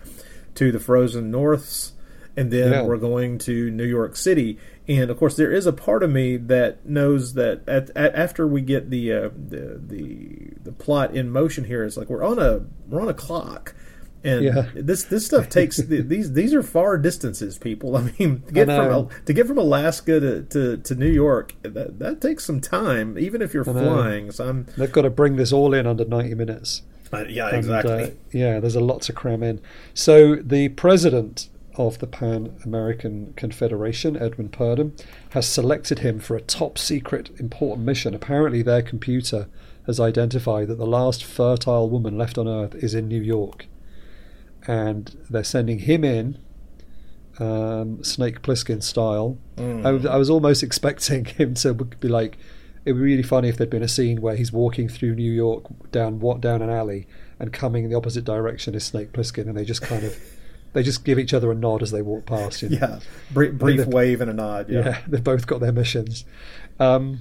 [SPEAKER 2] to the frozen Norths, and then yeah. we're going to New York City. And of course, there is a part of me that knows that at, at, after we get the, uh, the the the plot in motion here, it's like we're on a we're on a clock and yeah. this this stuff takes these these are far distances, people. *laughs* I mean, to get from to get from Alaska to, to, to New York, that that takes some time, even if you're flying. So I'm,
[SPEAKER 1] they've got to bring this all in under ninety minutes.
[SPEAKER 2] Uh, yeah, and, exactly. Uh,
[SPEAKER 1] yeah, there's a lot to cram in. So the president of the Pan American Confederation, Edmund Purdom, has selected him for a top secret important mission. Apparently, their computer has identified that the last fertile woman left on Earth is in New York and they're sending him in, um, Snake Plissken style. Mm. I, I, was almost expecting him to be like, it would be really funny if there'd been a scene where he's walking through New York down what down an alley and coming in the opposite direction is Snake Plissken, and they just kind of. They just give each other a nod as they walk past. You know?
[SPEAKER 2] Yeah, brief, brief wave and a nod. Yeah. yeah,
[SPEAKER 1] they've both got their missions. Um,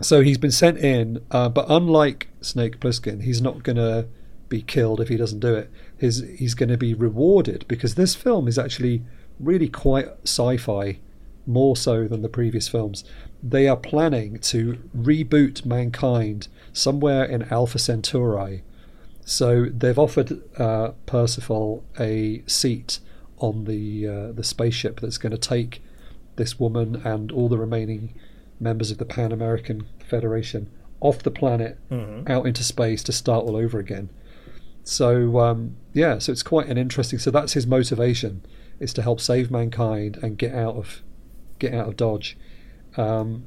[SPEAKER 1] so he's been sent in, uh, but unlike Snake Plissken, he's not going to be killed if he doesn't do it. His, he's going to be rewarded because this film is actually really quite sci fi, more so than the previous films. They are planning to reboot mankind somewhere in Alpha Centauri So they've offered uh, Percival a seat on the uh, the spaceship that's going to take this woman and all the remaining members of the Pan American Federation off the planet mm-hmm. out into space to start all over again. So um, yeah, so it's quite an interesting. So that's his motivation is to help save mankind and get out of get out of Dodge, um,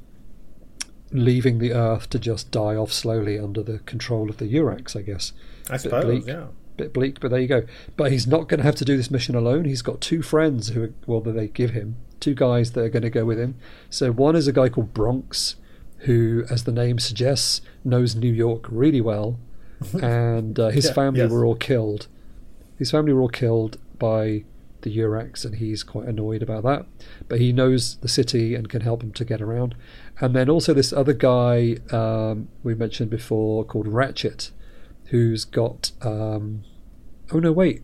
[SPEAKER 1] leaving the Earth to just die off slowly under the control of the Urax, I guess.
[SPEAKER 2] I suppose, bleak, yeah.
[SPEAKER 1] Bit bleak, but there you go. But he's not going to have to do this mission alone. He's got two friends who, well, that they give him two guys that are going to go with him. So one is a guy called Bronx, who, as the name suggests, knows New York really well, *laughs* and uh, his yeah, family yes. were all killed. His family were all killed by the Urax, and he's quite annoyed about that. But he knows the city and can help him to get around. And then also this other guy um, we mentioned before called Ratchet, who's got. Um, oh no, wait,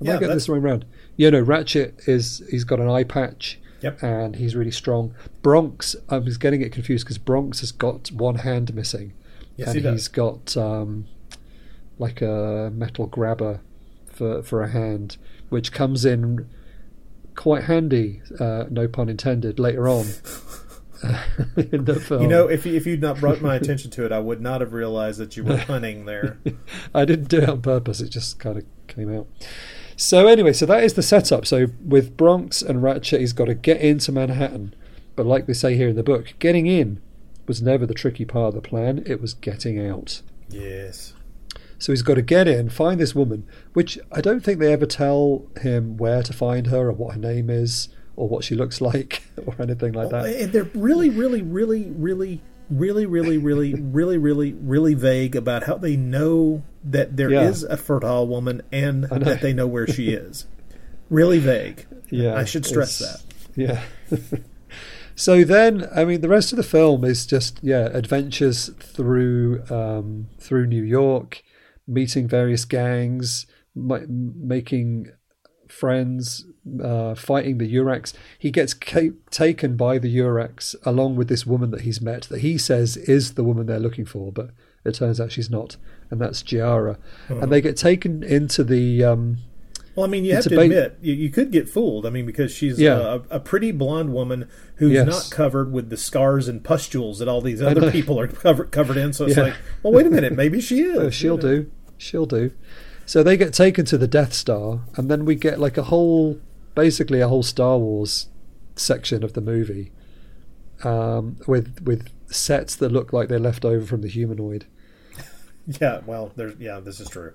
[SPEAKER 1] I yeah, might get this wrong around. Yeah, no, Ratchet is he's got an eye patch.
[SPEAKER 2] Yep.
[SPEAKER 1] And he's really strong. Bronx, I was getting it confused because Bronx has got one hand missing.
[SPEAKER 2] Yes,
[SPEAKER 1] and
[SPEAKER 2] he
[SPEAKER 1] does. he's got um, like a metal grabber for, for a hand, which comes in quite handy, uh, no pun intended, later on. *laughs* in the film.
[SPEAKER 2] You know, if if you'd not brought my attention to it, I would not have realized that you were *laughs* hunting there.
[SPEAKER 1] I didn't do it on purpose; it just kind of came out. So anyway, so that is the setup. So with Bronx and Ratchet, he's got to get into Manhattan, but like they say here in the book, getting in was never the tricky part of the plan. It was getting out.
[SPEAKER 2] Yes.
[SPEAKER 1] So he's got to get in, find this woman, which I don't think they ever tell him where to find her or what her name is or what she looks *laughs* like or anything like that.
[SPEAKER 2] And they're really, really, really, really, really, really, really, really, really, really vague about how they know that there yeah. is a fertile woman and that they know where she is. really vague. Yeah, I should stress that.
[SPEAKER 1] Yeah. *laughs* so then, I mean, the rest of the film is just yeah adventures through um, through New York meeting various gangs, making friends, uh, fighting the Urax. He gets ca- taken by the Urax along with this woman that he's met, that he says is the woman they're looking for, but it turns out she's not, and that's Giara. And they get taken into the. Um,
[SPEAKER 2] well, I mean, you have to ba- admit, you, you, could get fooled. I mean, because she's yeah. a, a, pretty blonde woman who's yes. not covered with the scars and pustules that all these other people are covered covered in. So it's yeah. like, well, wait a minute, maybe she *laughs* is. Uh,
[SPEAKER 1] she'll you know? do she'll do. So they get taken to the Death Star, and then we get like a whole, basically a whole Star Wars section of the movie, um, with with sets that look like they're left over from the humanoid. *laughs*
[SPEAKER 2] Yeah, well, there's yeah, this is true.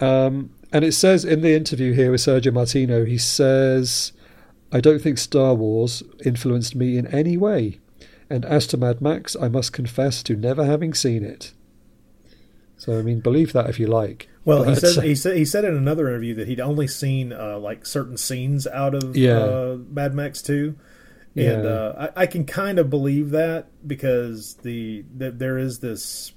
[SPEAKER 1] Um, and it says in the interview here with Sergio Martino, he says, "I don't think Star Wars influenced me in any way." And as to Mad Max, I must confess to never having seen it. So I mean, believe that if you like.
[SPEAKER 2] Well, but, he said he said he said in another interview that he'd only seen uh, like certain scenes out of yeah. uh, Mad Max Two, and yeah. uh, I, I, can kind of believe that because the, that there is this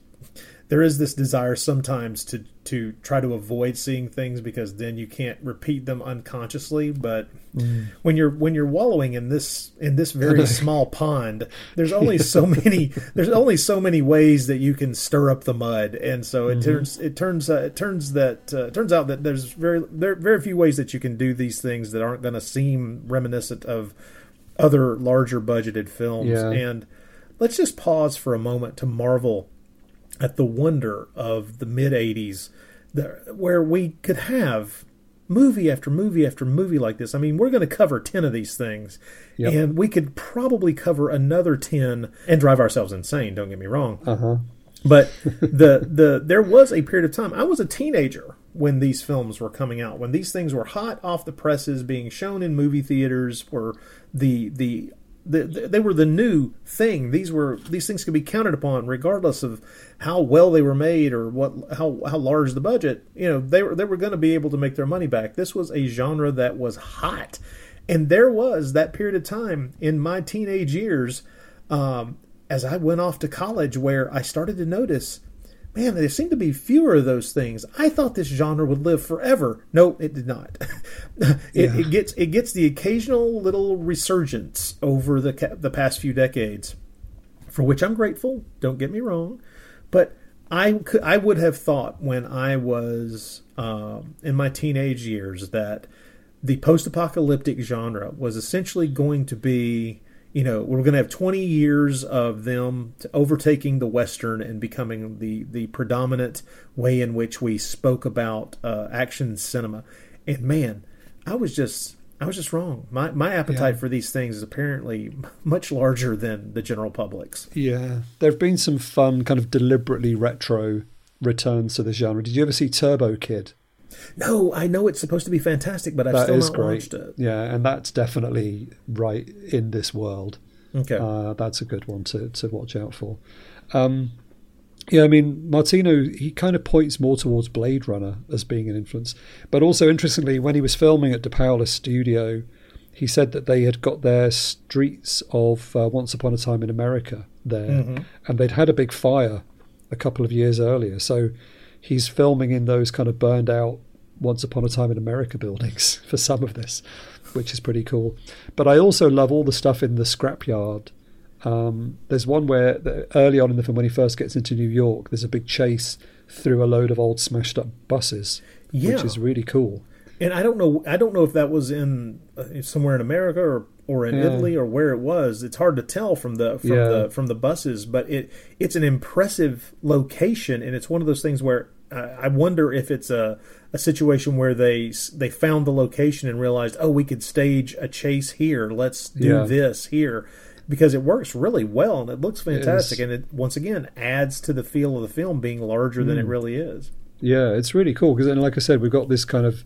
[SPEAKER 2] there is this desire sometimes to to try to avoid seeing things because then you can't repeat them unconsciously but mm. when you're when you're wallowing in this in this very *laughs* small pond there's only so many *laughs* there's only so many ways that you can stir up the mud and so it mm-hmm. turns it turns uh, it turns that uh, turns out that there's very there very few ways that you can do these things that aren't going to seem reminiscent of other larger budgeted films yeah. and let's just pause for a moment to marvel at the wonder of the mid 80s where we could have movie after movie after movie like this. I mean, we're going to cover 10 of these things, yep. and we could probably cover another 10 and drive ourselves insane, don't get me wrong.
[SPEAKER 1] Uh-huh.
[SPEAKER 2] But *laughs* the the there was a period of time. I was a teenager when these films were coming out. When these things were hot off the presses being shown in movie theaters were the the the, they were the new thing. These were these things could be counted upon, regardless of how well they were made or what how how large the budget. You know, they were they were going to be able to make their money back. This was a genre that was hot, and there was that period of time in my teenage years, um, as I went off to college, where I started to notice man, there seem to be fewer of those things. I thought this genre would live forever. No, it did not. *laughs* it, yeah. it, gets it gets the occasional little resurgence over the the past few decades, for which I'm grateful. Don't get me wrong, but I could, I would have thought when I was uh, in my teenage years that the post-apocalyptic genre was essentially going to be you know we're going to have 20 years of them overtaking the western and becoming the the predominant way in which we spoke about uh, action cinema. And man i was just i was just wrong. My my appetite yeah. for these things is apparently *laughs* much larger than the general public's.
[SPEAKER 1] Yeah. There have been some fun kind of deliberately retro returns to the genre. Did you ever see turbo kid
[SPEAKER 2] no, I know it's supposed to be fantastic, but I've that still not great. watched it.
[SPEAKER 1] Yeah, and that's definitely right in this world.
[SPEAKER 2] Okay,
[SPEAKER 1] uh, that's a good one to to watch out for. Um, yeah, I mean Martino, he kind of points more towards Blade Runner as being an influence, but also interestingly, when he was filming at De Paolis Studio, he said that they had got their streets of uh, Once Upon a Time in America there, mm-hmm. and they'd had a big fire a couple of years earlier, so he's filming in those kind of burned out Once Upon a Time in America buildings *laughs* for some of this, which is pretty cool. But I also love all the stuff in the scrapyard. Um, there's one where early on in the film, when he first gets into New York, there's a big chase through a load of old smashed up buses, yeah. which is really cool.
[SPEAKER 2] And I don't know, I don't know if that was in uh, somewhere in America or or in yeah. Italy or where it was. It's hard to tell from the from yeah. the from the buses, but it it's an impressive location, and it's one of those things where uh, I wonder if it's a a situation where they they found the location and realized, oh, we could stage a chase here. Let's do yeah. this here. Because it works really well and it looks fantastic, it and it once again adds to the feel of the film being larger mm. than it mm. really is.
[SPEAKER 1] Yeah, it's really cool because, like I said, we've got this kind of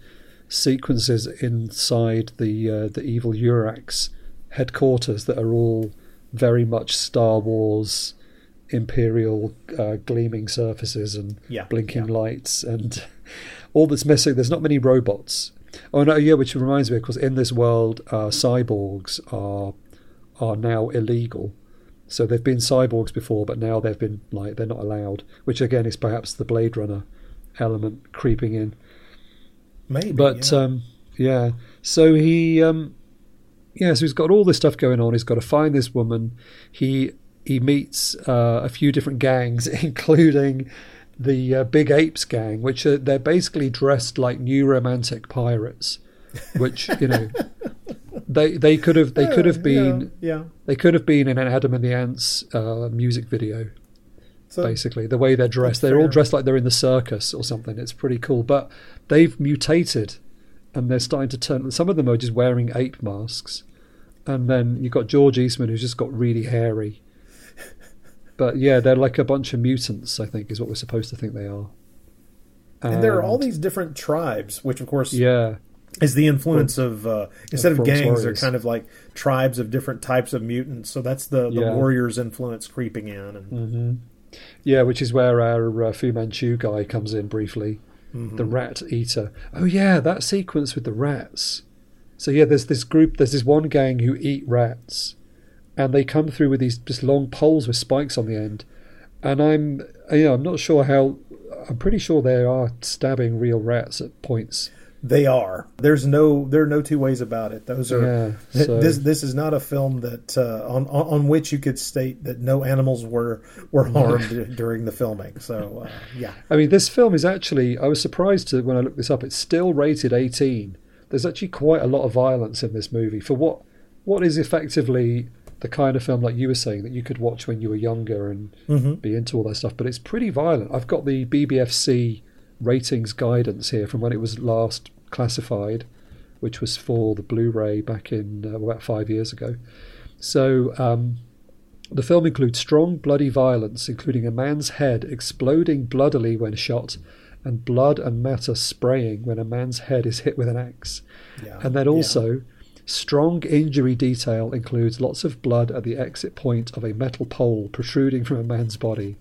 [SPEAKER 1] sequences inside the uh, the evil Urax headquarters that are all very much Star Wars imperial uh, gleaming surfaces and
[SPEAKER 2] yeah,
[SPEAKER 1] blinking
[SPEAKER 2] yeah.
[SPEAKER 1] lights and all that's missing. There's not many robots. Oh no, yeah, which reminds me, of course, in this world, uh, cyborgs are are now illegal. So they've been cyborgs before, but now they've been like they're not allowed. Which again is perhaps the Blade Runner element creeping in.
[SPEAKER 2] Maybe,
[SPEAKER 1] but
[SPEAKER 2] yeah.
[SPEAKER 1] Um, yeah. So he, um, yeah, so he's got all this stuff going on. He's got to find this woman. He he meets uh, a few different gangs, *laughs* including the uh, Big Apes gang, which are they're basically dressed like new romantic pirates. Which you know, *laughs* they they could have they could have been
[SPEAKER 2] yeah, yeah,
[SPEAKER 1] they could have been in an Adam and the Ants uh, music video. So, basically, the way they're dressed, they're fair. all dressed like they're in the circus or something. It's pretty cool, but they've mutated and they're starting to turn. Some of them are just wearing ape masks, and then you've got George Eastman who's just got really hairy. But yeah, they're like a bunch of mutants. I think is what we're supposed to think they are.
[SPEAKER 2] And, and there are all these different tribes, which of course,
[SPEAKER 1] yeah,
[SPEAKER 2] is the influence of uh, instead of, of gangs, warriors. they're kind of like tribes of different types of mutants. So that's the the yeah. warriors' influence creeping in. And...
[SPEAKER 1] Mm-hmm. Yeah, which is where our uh, Fu Manchu guy comes in briefly mm-hmm. the rat eater. Oh yeah, that sequence with the rats. So yeah, there's this group, there's this one gang who eat rats, and they come through with these just long poles with spikes on the end. And I'm, you know, I'm not sure how. I'm pretty sure they are stabbing real rats at points.
[SPEAKER 2] They are. There's no. There are no two ways about it. Those are. Yeah, so. This this is not a film that uh, on on which you could state that no animals were were harmed during the filming. So uh, yeah.
[SPEAKER 1] I mean, this film is actually. I was surprised to when I looked this up. It's still rated 18. There's actually quite a lot of violence in this movie for what what is effectively the kind of film like you were saying that you could watch when you were younger and
[SPEAKER 2] mm-hmm.
[SPEAKER 1] be into all that stuff. But it's pretty violent. I've got the BBFC ratings guidance here from when it was last classified, which was for the Blu-ray back in uh, about five years ago. So um, the film includes strong, bloody violence, including a man's head exploding bloodily when shot, and blood and matter spraying when a man's head is hit with an axe. Yeah, and then also. Yeah. Strong injury detail includes lots of blood at the exit point of a metal pole protruding from a man's body,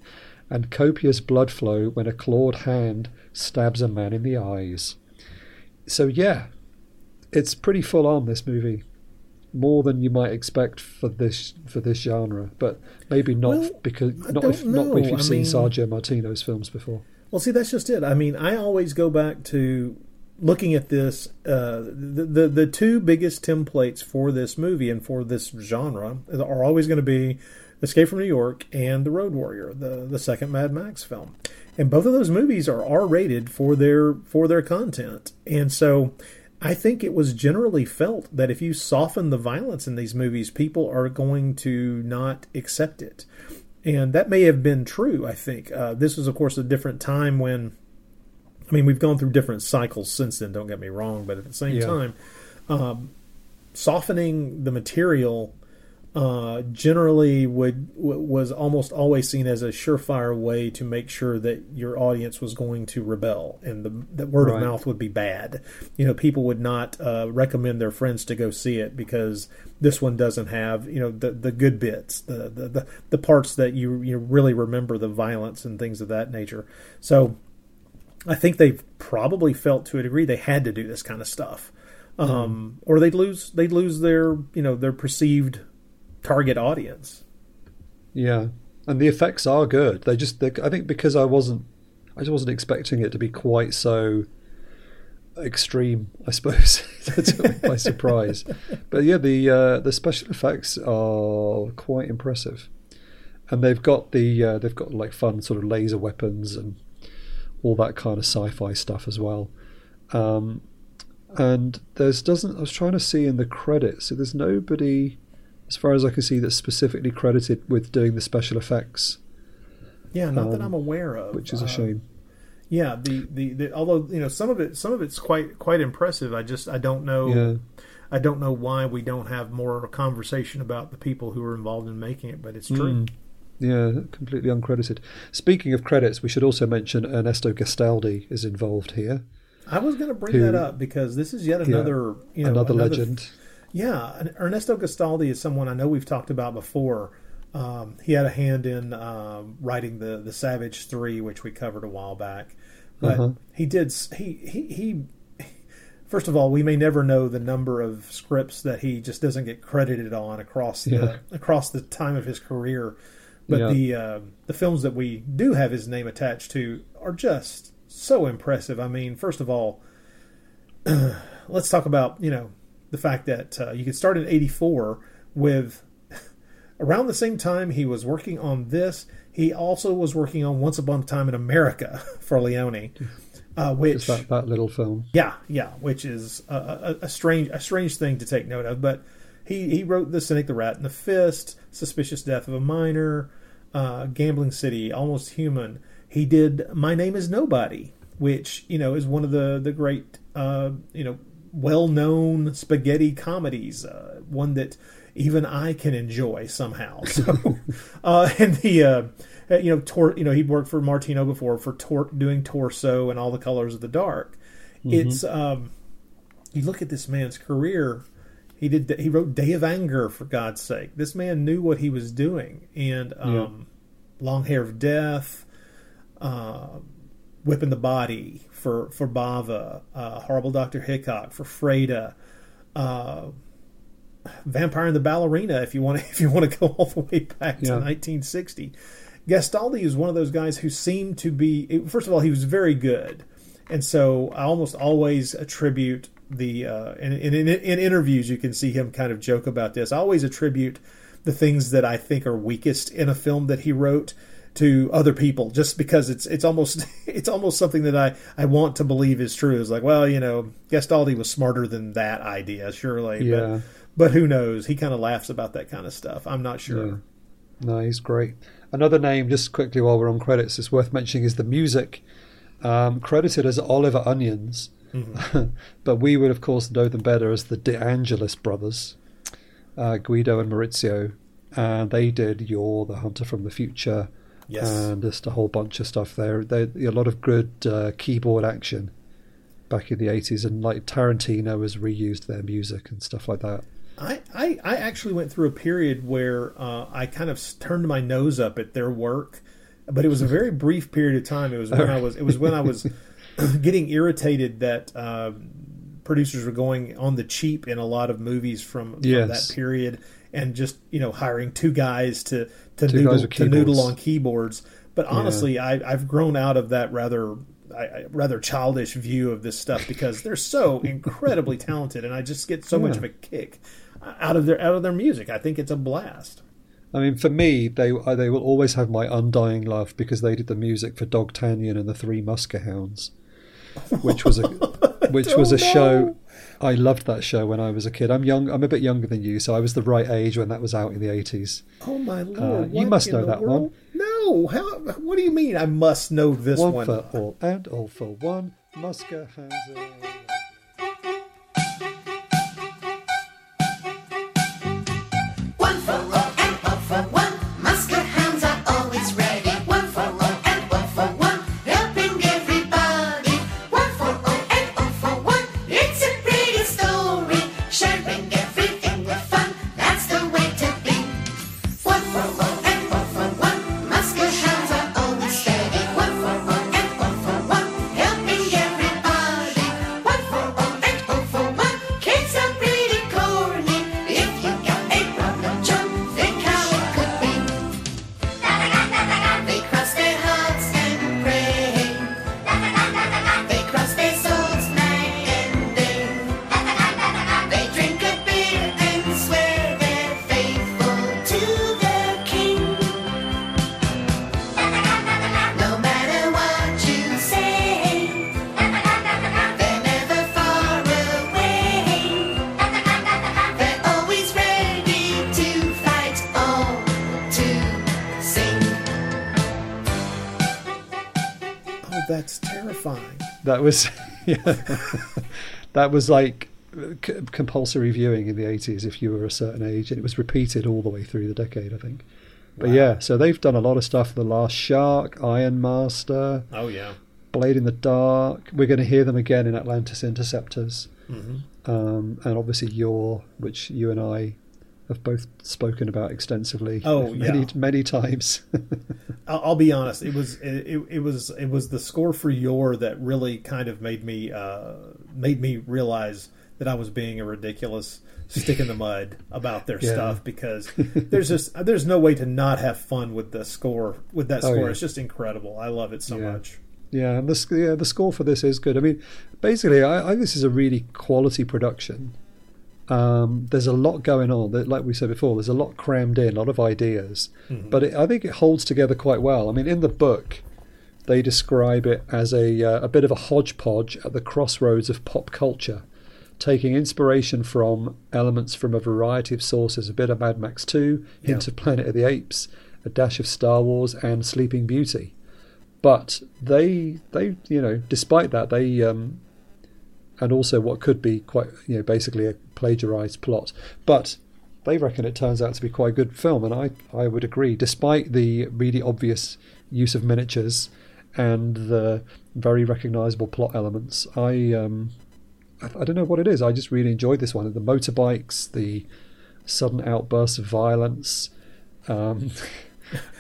[SPEAKER 1] and copious blood flow when a clawed hand stabs a man in the eyes. So yeah, it's pretty full on this movie, more than you might expect for this for this genre, but maybe not
[SPEAKER 2] well,
[SPEAKER 1] because not if know. not if you've I seen mean, Sergio Martino's films before.
[SPEAKER 2] Well, see, that's just it. I mean, I always go back to looking at this. Uh, the, the the two biggest templates for this movie and for this genre are always going to be Escape from New York and The Road Warrior, the the second Mad Max film. And both of those movies are R rated for their for their content. And so I think it was generally felt that if you soften the violence in these movies, people are going to not accept it. And that may have been true, I think. Uh, this was, of course, a different time when, I mean, we've gone through different cycles since then, don't get me wrong, but at the same yeah. time, um, softening the material uh, generally would was almost always seen as a surefire way to make sure that your audience was going to rebel and the, the word right. of mouth would be bad. You know, people would not uh, recommend their friends to go see it because this one doesn't have you know the the good bits, the the the, the parts that you you really remember, the violence and things of that nature. So. I think they probably felt to a degree they had to do this kind of stuff, um, or they'd lose they'd lose their you know their perceived target audience.
[SPEAKER 1] Yeah, and the effects are good. They just, I think, because I wasn't, I just wasn't expecting it to be quite so extreme. I suppose that took me by surprise. But yeah, the uh, the special effects are quite impressive, and they've got the uh, they've got like fun sort of laser weapons and all that kind of sci-fi stuff as well. Um, and there's doesn't I was trying to see in the credits, so there's nobody as far as I can see, that's specifically credited with doing the special effects.
[SPEAKER 2] Yeah, not um, that I'm aware of,
[SPEAKER 1] which is a uh, shame.
[SPEAKER 2] Yeah, the, the, the although you know some of it some of it's quite quite impressive. I just I don't know yeah. I don't know why we don't have more conversation about the people who are involved in making it, but it's true. Mm.
[SPEAKER 1] Yeah, completely uncredited. Speaking of credits, we should also mention Ernesto Gastaldi is involved here.
[SPEAKER 2] I was going to bring who, that up because this is yet another
[SPEAKER 1] yeah, you know, another, another legend.
[SPEAKER 2] Yeah, Ernesto Gastaldi is someone I know we've talked about before. Um, he had a hand in um, writing the the Savage Three, which we covered a while back. But uh-huh. he did he, he he first of all, we may never know the number of scripts that he just doesn't get credited on across the yeah. across the time of his career. But yeah. the uh, the films that we do have his name attached to are just so impressive. I mean, first of all, *clears throat* let's talk about you know the fact that uh, you could start in 84 with *laughs* around the same time he was working on this he also was working on once upon a time in america *laughs* for leone uh, which
[SPEAKER 1] that, that, little film
[SPEAKER 2] yeah yeah which is a, a, a, strange a strange thing to take note of but he, he wrote the cynic the rat and the fist suspicious death of a minor uh, gambling city almost human he did my name is nobody which you know is one of the the great uh, you know well-known spaghetti comedies, uh, one that even I can enjoy somehow. *laughs* So, *laughs* uh, and the uh, you know, tor- you know, he worked for Martino before for tor- doing Torso and All the Colors of the Dark. Mm-hmm. It's um, you look at this man's career. He did. He wrote Day of Anger for God's sake. This man knew what he was doing, and um, yeah. Long Hair of Death, uh, Whipping the Body, for for Bava, uh, Horrible Doctor Hickok for Freda, uh, Vampire and the Ballerina. If you want to, *laughs* if you want to go all the way back to 1960, Gastaldi is one of those guys who seemed to be. First of all, he was very good, and so I almost always attribute the. Uh, in, in, in interviews, you can see him kind of joke about this. I always attribute the things that I think are weakest in a film that he wrote to other people just because it's it's almost *laughs* it's almost something that I, I want to believe is true. It's like, well, you know, Gastaldi was smarter than that idea, surely. Yeah. But, but who knows? He kind of laughs about that kind of stuff. I'm not sure. Yeah.
[SPEAKER 1] No, he's great. Another name, just quickly while we're on credits, is worth mentioning is the music, um, credited as Oliver Onions, mm-hmm. *laughs* but we would of course know them better as the De Angelis brothers, uh, Guido and Maurizio, and they did "Yor the Hunter from the Future," Yes. And just a whole bunch of stuff there. There a lot of good uh, keyboard action back in the 80s, and like Tarantino has reused their music and stuff like that.
[SPEAKER 2] I, I, I actually went through a period where uh, I kind of turned my nose up at their work, but it was a very *laughs* brief period of time. It was when I was it was when I was *laughs* *clears throat* getting irritated that uh, producers were going on the cheap in a lot of movies from, from that period and just you know hiring two guys to to, two noodle, to noodle on keyboards. But honestly, yeah. I, I've grown out of that rather I, rather childish view of this stuff because they're so *laughs* incredibly talented, and I just get so yeah. much of a kick out of their out of their music. I think it's a blast.
[SPEAKER 1] I mean, for me, they they will always have my undying love because they did the music for Dog Dogtanian and the Three Muskehounds, which was a *laughs* which was a
[SPEAKER 2] know.
[SPEAKER 1] show. I loved that show when I was a kid. I'm young. I'm a bit younger than you, so I was the right age when that was out in the eighties.
[SPEAKER 2] Oh my lord!
[SPEAKER 1] Uh, you must know that
[SPEAKER 2] world?
[SPEAKER 1] one.
[SPEAKER 2] No, how? What do you mean? I must know this
[SPEAKER 1] one,
[SPEAKER 2] one.
[SPEAKER 1] for all and all for one. Muskehounds.
[SPEAKER 3] One
[SPEAKER 1] That was *laughs* yeah. that was like c- compulsory viewing in the 80s if you were a certain age and it was repeated all the way through the decade I think. But yeah, so they've done a lot of stuff. The Last Shark, Iron Master,
[SPEAKER 2] Oh yeah.
[SPEAKER 1] Blade in the Dark. We're going to hear them again in Atlantis Interceptors.
[SPEAKER 2] Mm-hmm.
[SPEAKER 1] Um, and obviously Yor, which you and I have both spoken about extensively
[SPEAKER 2] Oh, *laughs*
[SPEAKER 1] many,
[SPEAKER 2] yeah.
[SPEAKER 1] many times. *laughs*
[SPEAKER 2] I'll, be honest. It was it, it, was it was the score for Yor that really kind of made me uh, made me realize that I was being a ridiculous stick in the mud about their *laughs*
[SPEAKER 1] Yeah.
[SPEAKER 2] stuff because there's just there's no way to not have fun with the score with that
[SPEAKER 1] Oh,
[SPEAKER 2] score.
[SPEAKER 1] yeah.
[SPEAKER 2] It's just incredible. I love it so
[SPEAKER 1] Yeah.
[SPEAKER 2] much.
[SPEAKER 1] Yeah, and the yeah the score for this is good. I mean, basically, I, I think this is a really quality production. Um, there's a lot going on. That, like we said before, there's a lot crammed in, a lot of ideas, but it, I think it holds together quite well. I mean, in the book, they describe it as a uh, a bit of a hodgepodge at the crossroads of pop culture, taking inspiration from elements from a variety of sources. A bit of Mad Max 2, hint
[SPEAKER 2] Yeah.
[SPEAKER 1] of Planet of the Apes, a dash of Star Wars, and Sleeping Beauty but they they you know despite that they um and also what could be quite you know basically a plagiarized plot but they reckon it turns out to be quite a good film and i i would agree despite the really obvious use of miniatures and the very recognizable plot elements i um I, I don't know what it is i just really enjoyed this one the motorbikes the sudden outbursts of violence um *laughs*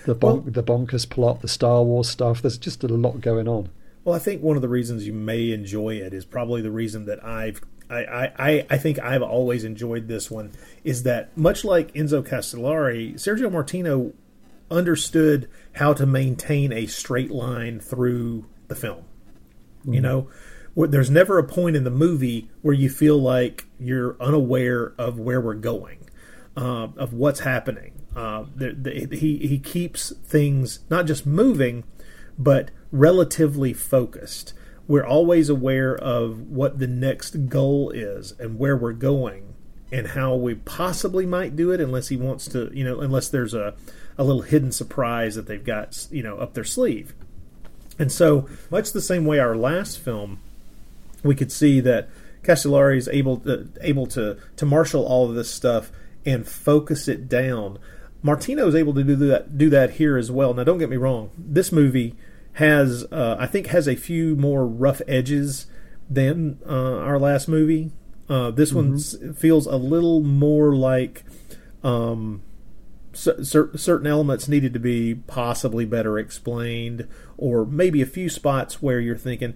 [SPEAKER 1] the bon- the bonkers plot, the Star Wars stuff. There's just a lot going on.
[SPEAKER 2] Well, I think one of the reasons you may enjoy it is probably the reason that I've I, I, I- think I've always enjoyed this one is that much like Enzo Castellari, Sergio Martino understood how to maintain a straight line through the film. You know, there's never a point in the movie where you feel like you're unaware of where we're going, uh, of what's happening. Uh, the, the, he he keeps things not just moving, but relatively focused. We're always aware of what the next goal is and where we're going and how we possibly might do it, unless he wants to, you know, unless there's a a little hidden surprise that they've got, you know, up their sleeve. And so, much the same way our last film, we could see that Castellari is able to, able to to marshal all of this stuff and focus it down. Martino is able to do that do that here as well. Now, don't get me wrong. This movie has, uh, I think, has a few more rough edges than uh, our last movie. Uh, this one feels a little more like. Um, cer- cer- certain elements needed to be possibly better explained, or maybe a few spots where you're thinking,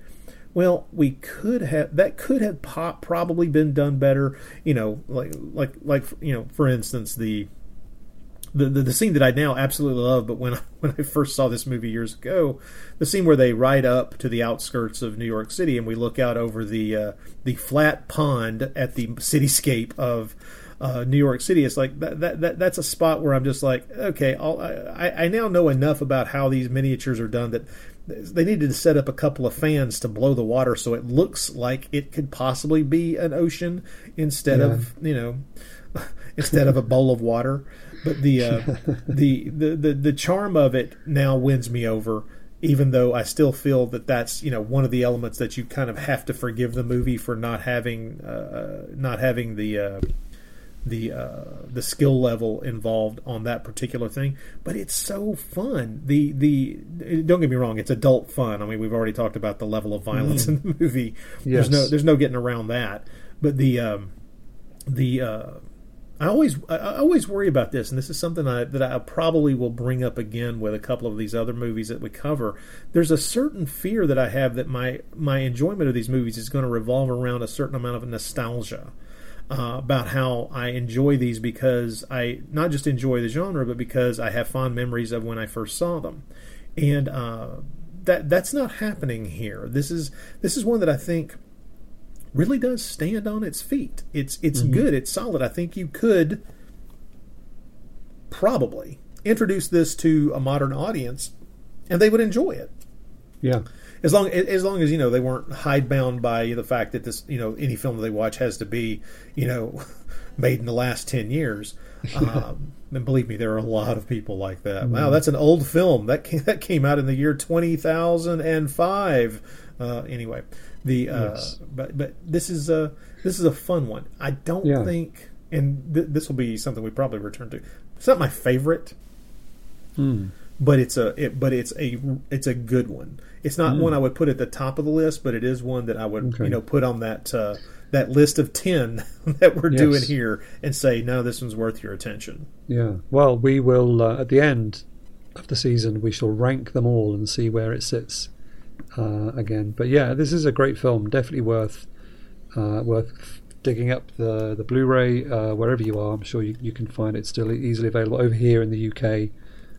[SPEAKER 2] well, we could have that could have po- probably been done better. You know, like like like you know, for instance, the the, the, the scene that I now absolutely love, but when I, *laughs* when I first saw this movie years ago, the scene where they ride up to the outskirts of New York City and we look out over the uh, the flat pond at the cityscape of uh, New York City. It's like that, that, that that's a spot where I'm just like, okay, I'll, I I now know enough about how these miniatures are done that they needed to set up a couple of fans to blow the water so it looks like it could possibly be an ocean instead
[SPEAKER 1] Yeah.
[SPEAKER 2] of you know *laughs* instead of a bowl of water. But the, uh, *laughs* the the the the charm of it now wins me over. Even though I still feel that that's you know one of the elements that you kind of have to forgive the movie for not having uh, not having the uh, the uh, the skill level involved on that particular thing. But it's so fun. The the don't get me wrong, it's adult fun. I mean, we've already talked about the level of violence in the movie. Yes. There's no there's no getting around that. But the um, the uh, I always I always worry about this, and this is something I, that I probably will bring up again with a couple of these other movies that we cover. There's a certain fear that I have that my my enjoyment of these movies is going to revolve around a certain amount of nostalgia uh, about how I enjoy these because I not just enjoy the genre, but because I have fond memories of when I first saw them, and uh, that that's not happening here. This is this is one that I think really does stand on its feet. It's it's good. It's solid. I think you could probably introduce this to a modern audience, and they would enjoy it
[SPEAKER 1] Yeah.
[SPEAKER 2] as long as long as you know they weren't hidebound by the fact that this you know any film that they watch has to be you know *laughs* made in the last 10 years um, *laughs* and believe me there are a lot of people like that wow that's an old film that came, *laughs* that came out in the year 20005 uh, anyway the uh,
[SPEAKER 1] Yes.
[SPEAKER 2] but but this is a this is a fun one i don't
[SPEAKER 1] Yeah.
[SPEAKER 2] think and th- this will be something we probably return to it's not my favorite but it's a it, but it's a it's a good one. It's not one I would put at the top of the list, but it is one that I would
[SPEAKER 1] Okay.
[SPEAKER 2] you know put on that uh, that list of ten *laughs* that we're doing here and say no, this one's worth your attention.
[SPEAKER 1] Yeah. Well, we will uh, at the end of the season we shall rank them all and see where it sits uh, again. But yeah, this is a great film. Definitely worth uh, worth digging up the the Blu-ray uh, wherever you are. I'm sure you, you can find it still easily available over here in the UK.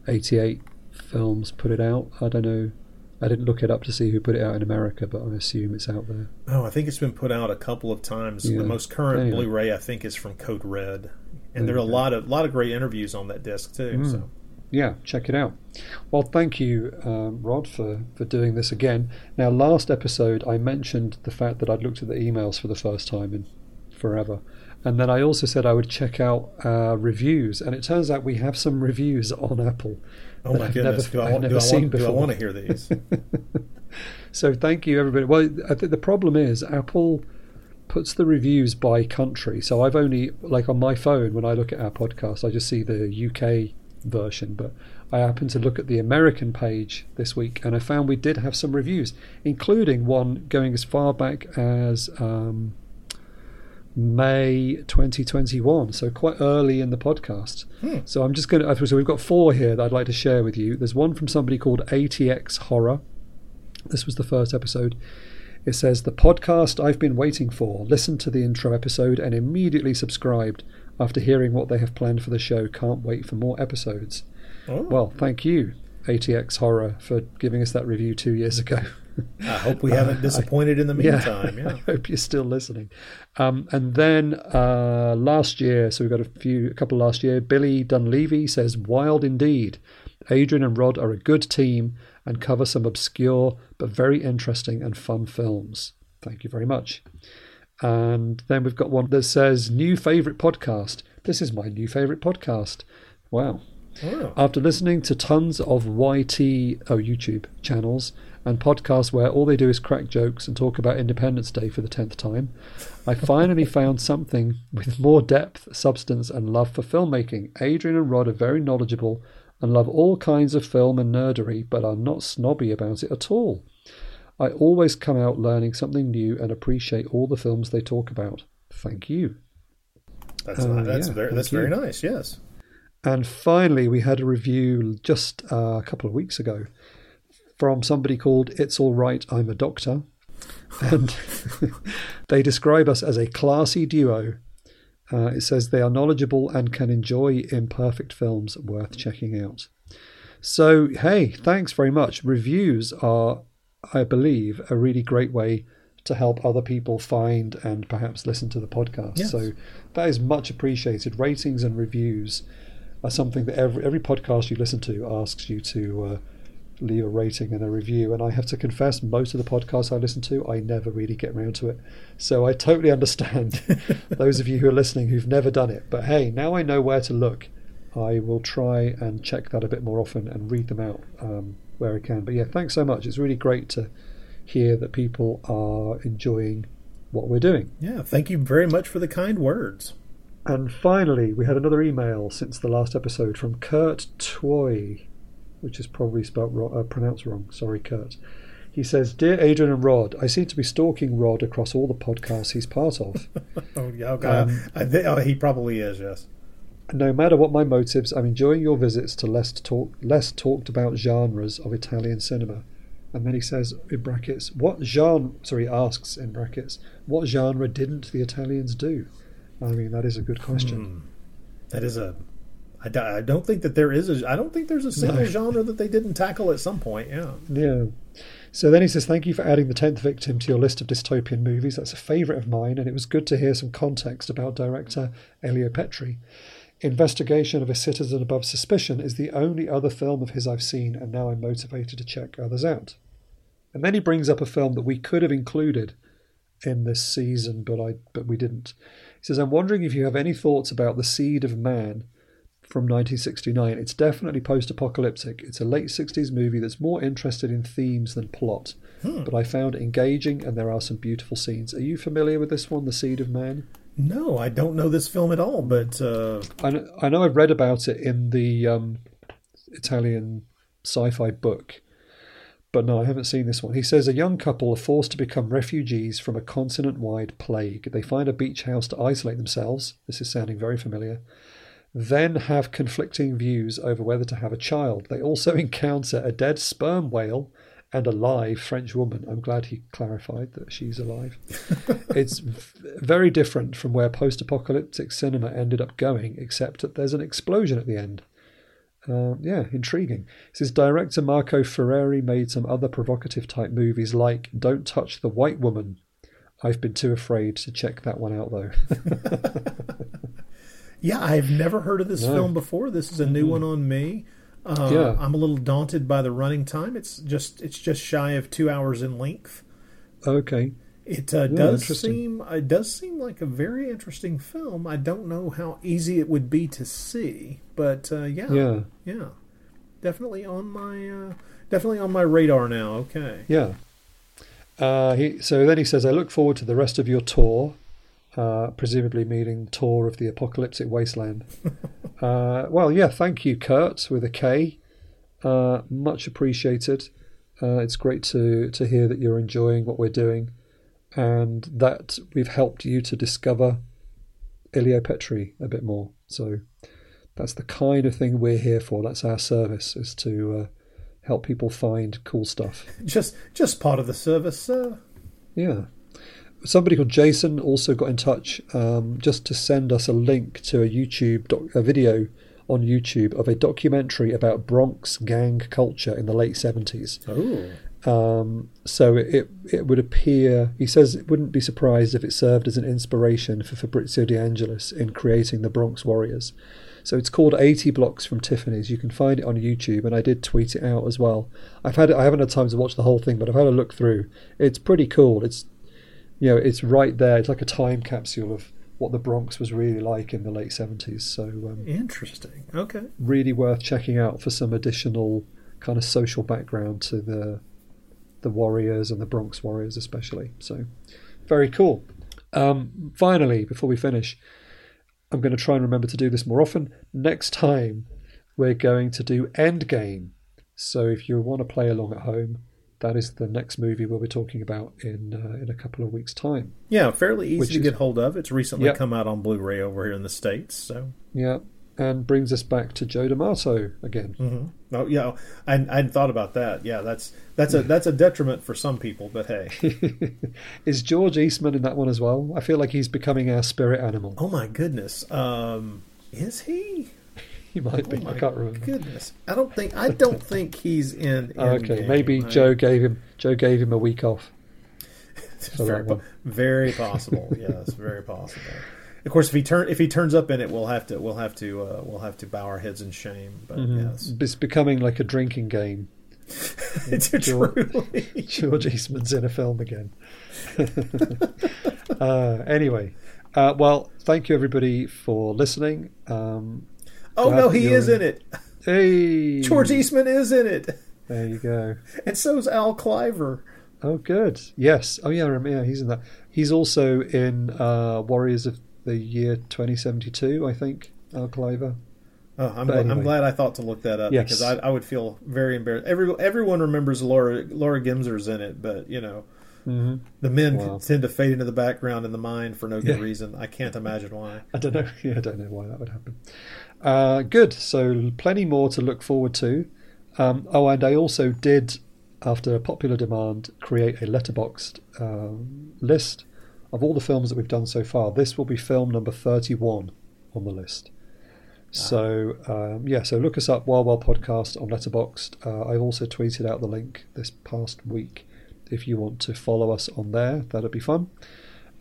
[SPEAKER 1] 88 Films put it out. I don't know. I didn't look it up to see who put it out in America, but I assume it's out there.
[SPEAKER 2] Oh, I think it's been put out a couple of times.
[SPEAKER 1] Yeah.
[SPEAKER 2] The most current
[SPEAKER 1] Yeah.
[SPEAKER 2] Blu-ray I think is from Code Red, and there are a lot of lot of great interviews on that disc too.
[SPEAKER 1] Mm.
[SPEAKER 2] So
[SPEAKER 1] yeah, check it out. Well, thank you, um, Rod, for, for doing this again. Now, last episode, I mentioned the fact that I'd looked at the emails for the first time in forever. And then I also said I would check out uh, reviews. And it turns out we have some *laughs* reviews on Apple.
[SPEAKER 2] oh
[SPEAKER 1] that
[SPEAKER 2] my
[SPEAKER 1] I've
[SPEAKER 2] goodness,
[SPEAKER 1] never,
[SPEAKER 2] do I,
[SPEAKER 1] I've never
[SPEAKER 2] do, I
[SPEAKER 1] seen
[SPEAKER 2] want, do I want to hear these? *laughs*
[SPEAKER 1] So thank you, everybody. Well, I think the problem is Apple puts the reviews by country. So I've only, like on my phone, when I look at our podcast, I just see the UK version. But I happened to look at the American page this week and I found we did have some reviews, including one going as far back as um, May 2021. So quite early in the podcast. So I'm just going to, so we've got four here that I'd like to share with you. There's one from somebody called ATX Horror. This was the first episode. It says, The podcast I've been waiting for. Listened to the intro episode and immediately subscribed after hearing what they have planned for the show. Can't wait for more episodes.
[SPEAKER 2] Oh.
[SPEAKER 1] Well, thank you, ATX Horror, for giving us that review two years ago.
[SPEAKER 2] I hope we haven't *laughs* disappointed in the meantime. Yeah. *laughs*
[SPEAKER 1] I hope you're still listening. Um, and then uh, last year, so we've got a few, a couple last year. Billy Dunleavy says, "Wild indeed. Adrian and Rod are a good team and cover some obscure but very interesting and fun films." Thank you very much. And then we've got one that says, "New favorite podcast. This is my new favorite podcast." Wow.
[SPEAKER 2] Wow.
[SPEAKER 1] After listening to tons of YT, oh, YouTube channels and podcasts where all they do is crack jokes and talk about Independence Day for the 10th time, I *laughs* finally found something with more depth, substance, and love for filmmaking. Adrian and Rod are very knowledgeable and love all kinds of film and nerdery, but are not snobby about it at all. I always come out learning something new and appreciate all the films they talk about. Thank you.
[SPEAKER 2] That's
[SPEAKER 1] Oh,
[SPEAKER 2] that's
[SPEAKER 1] yeah,
[SPEAKER 2] very that's very nice. Yes.
[SPEAKER 1] And finally, we had a review just uh, a couple of weeks ago from somebody called It's All Right, I'm a Doctor. And *laughs* they describe us as a classy duo. Uh, it says they are knowledgeable and can enjoy imperfect films worth checking out. So, hey, thanks very much. Reviews are, I believe, a really great way to help other people find and perhaps listen to the podcast.
[SPEAKER 2] Yes.
[SPEAKER 1] So that is much appreciated. Ratings and reviews are something that every every podcast you listen to asks you to uh, leave a rating and a review. And I have to confess, most of the podcasts I listen to, I never really get around to it. So I totally understand *laughs* those of you who are listening who've never done it. But hey, now I know where to look. I will try and check that a bit more often and read them out um, where I can. But yeah, thanks so much. It's really great to hear that people are enjoying what we're doing.
[SPEAKER 2] Yeah, thank you very much for the kind words.
[SPEAKER 1] And finally, we had another email since the last episode from Kurt Toy, which is probably spelled wrong, uh, pronounced wrong. Sorry, Kurt. He says, "Dear Adrian and Rod, I seem to be stalking Rod across all the podcasts he's part of. *laughs*
[SPEAKER 2] Oh yeah, okay.
[SPEAKER 1] Um,
[SPEAKER 2] I thi- oh, he probably is. Yes.
[SPEAKER 1] No matter what my motives, I'm enjoying your visits to less talk, less talked about genres of Italian cinema." And then he says in brackets, "What genre?" Sorry, asks in brackets, "What genre didn't the Italians do?" I mean, that is a good question. Hmm.
[SPEAKER 2] That is a. I, I don't think that there is a. I don't think there's a single
[SPEAKER 1] No.
[SPEAKER 2] genre that they didn't tackle at some point. Yeah.
[SPEAKER 1] Yeah. So then he says, Thank you for adding the 10th victim to your list of dystopian movies. That's a favourite of mine, and it was good to hear some context about director Elio Petri. Investigation of a Citizen Above Suspicion is the only other film of his I've seen, and now I'm motivated to check others out. And then he brings up a film that we could have included in this season, but I but we didn't. He says, I'm wondering if you have any thoughts about The Seed of Man from 1969. It's definitely post apocalyptic. It's a late 60s movie that's more interested in themes than plot. Hmm. But I found it engaging and there are some beautiful scenes. Are you familiar with this one, The Seed of Man?
[SPEAKER 2] No, I don't know this film at all. But uh,
[SPEAKER 1] I know, I know I've read about it in the um, Italian sci fi book, but no, I haven't seen this one. He says a young couple are forced to become refugees from a continent wide plague. They find a beach house to isolate themselves. This is sounding very familiar. Then have conflicting views over whether to have a child. They also *laughs* encounter a dead sperm whale and a live French woman. I'm glad he clarified that she's alive. *laughs* it's v- very different from where post apocalyptic cinema ended up going, except that there's an explosion at the end. Uh, yeah, intriguing. Says director Marco Ferreri made some other provocative type movies like Don't Touch the White Woman. I've been too afraid to check that one out though. *laughs*
[SPEAKER 2] yeah, I've never heard of this
[SPEAKER 1] No.
[SPEAKER 2] film before. This is a new one on me. Uh,
[SPEAKER 1] Yeah.
[SPEAKER 2] I'm a little daunted by the running time. It's just it's just shy of two hours in length.
[SPEAKER 1] okay.
[SPEAKER 2] It uh, does seem it does seem like a very interesting film. I don't know how easy it would be to see, but uh, yeah,
[SPEAKER 1] Yeah.
[SPEAKER 2] yeah, definitely on my uh, definitely on my radar now. Okay,
[SPEAKER 1] Yeah. Uh, he, so then he says, I look forward to the rest of your tour, uh, presumably meaning tour of the apocalyptic wasteland. *laughs* uh, well, yeah, thank you, Kurt, with a K. Uh, much appreciated. Uh, it's great to, to hear that you're enjoying what we're doing and that we've helped you to discover Elio Petri a bit more. So that's the kind of thing we're here for. That's our service, is to uh, help people find cool stuff.
[SPEAKER 2] just just part of the service. Uh,
[SPEAKER 1] Yeah. Somebody called Jason also got in touch um, just to send us a link to a YouTube doc- a video on YouTube of a documentary about Bronx gang culture in the late 70s.
[SPEAKER 2] oh,
[SPEAKER 1] Um, so it it would appear he says it wouldn't be surprised if it served as an inspiration for Fabrizio De Angelis in creating the Bronx Warriors. So it's called 80 Blocks from Tiffany's. You can find it on YouTube, and I did tweet it out as well. I've had I haven't had time to watch the whole thing, but I've had a look through. It's pretty cool. It's you know it's right there. It's like a time capsule of what the Bronx was really like in the late 70s. So um,
[SPEAKER 2] interesting. Okay,
[SPEAKER 1] really worth checking out for some additional kind of social background to the the Warriors and the Bronx Warriors especially. So very cool. Um, finally, before we finish, I'm going to try and remember to do this more often. Next time, we're going to do Endgame. So if you want to play along at home, that is the next movie we'll be talking about in uh, in a couple of weeks' time.
[SPEAKER 2] yeah, fairly easy to
[SPEAKER 1] is-
[SPEAKER 2] get hold of. It's recently come out on Blu-ray over here in the states. So,
[SPEAKER 1] Yeah, and brings us back to Joe D'Amato again.
[SPEAKER 2] oh yeah, I I hadn't thought about that. Yeah, that's that's a that's a detriment for some people, but hey. *laughs*
[SPEAKER 1] Is George Eastman in that one as well? I feel like he's becoming our spirit animal.
[SPEAKER 2] Oh my goodness. Um, is he?
[SPEAKER 1] He might be.
[SPEAKER 2] Oh
[SPEAKER 1] I
[SPEAKER 2] my
[SPEAKER 1] can't remember.
[SPEAKER 2] Goodness, I don't think I don't *laughs* think he's in.
[SPEAKER 1] Oh, okay,
[SPEAKER 2] Endgame.
[SPEAKER 1] maybe
[SPEAKER 2] I-
[SPEAKER 1] Joe gave him Joe gave him a week off. *laughs*
[SPEAKER 3] very, po- very possible. *laughs* yes, very possible. Of course, if he turn if he turns up in it, we'll have to we'll have to uh, we'll have to bow our heads in shame. But
[SPEAKER 1] Mm-hmm.
[SPEAKER 3] yes,
[SPEAKER 1] It's becoming like a drinking game.
[SPEAKER 3] it's
[SPEAKER 1] George-
[SPEAKER 3] truly.
[SPEAKER 1] George Eastman's in a film again. uh, anyway, uh, well, thank you everybody for listening. Um,
[SPEAKER 3] Oh
[SPEAKER 1] Glad
[SPEAKER 3] no, he is in it.
[SPEAKER 1] hey,
[SPEAKER 3] George Eastman is in it,
[SPEAKER 1] There you go.
[SPEAKER 3] and so's Al Cliver.
[SPEAKER 1] Oh, good. Yes. Oh, yeah. Yeah, he's in that. He's also in uh, Warriors of the Year 2072. I think. Al Cliver.
[SPEAKER 3] Oh, I'm, gl- I'm glad I thought to look that up
[SPEAKER 1] Yes.
[SPEAKER 3] because I, I would feel very embarrassed. Every, everyone remembers Laura Laura Gemser's in it, but you know, the men
[SPEAKER 1] Wow.
[SPEAKER 3] tend to fade into the background in the mind for no good
[SPEAKER 1] Yeah.
[SPEAKER 3] reason. I can't imagine why.
[SPEAKER 1] I don't know. *laughs* Yeah, I don't know why that would happen. Uh, good. So plenty more to look forward to. Um, oh, and I also did, after popular demand, create a Letterboxd um, list of all the films that we've done so far. This will be film number thirty-one on the list. So um, yeah, so look us up Wild Wild Podcast on Letterboxd. Uh, I've also tweeted out the link this past week. If you want to follow us on there, that'd be fun.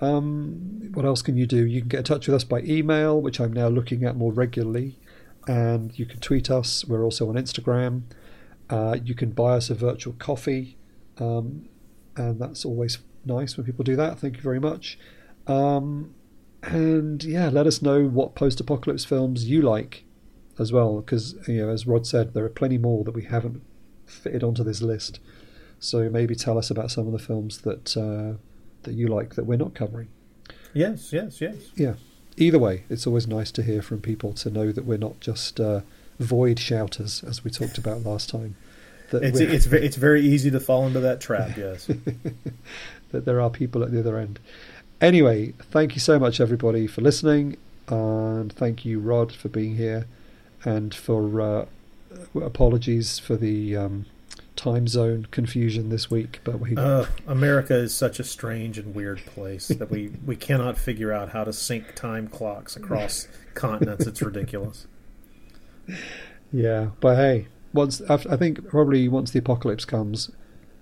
[SPEAKER 1] Um, what else can you do? You can get in touch with us by email, which I'm now looking at more regularly, and you can tweet us. We're also on Instagram. Uh, you can buy us a virtual coffee, um, and that's always nice when people do that. Thank you very much. Um, and yeah, let us know what post-apocalypse films you like as well, because you know, as Rod said, there are plenty more that we haven't fitted onto this list. So maybe tell us about some of the films that uh, that you like that we're not covering.
[SPEAKER 3] Yes, yes, yes.
[SPEAKER 1] Yeah. Either way, it's always nice to hear from people to know that we're not just uh, void shouters, as we talked about last time. That
[SPEAKER 3] It's it's it's very easy to fall into that trap. Yes. *laughs*
[SPEAKER 1] that there are people at the other end. Anyway, thank you so much, everybody, for listening, and thank you, Rod, for being here, and for uh, apologies for the um, time zone confusion this week. But we,
[SPEAKER 3] Uh, America is such a strange and weird place that we, we cannot figure out how to sync time clocks across *laughs* continents. It's ridiculous.
[SPEAKER 1] yeah, but hey, once I think probably once the apocalypse comes,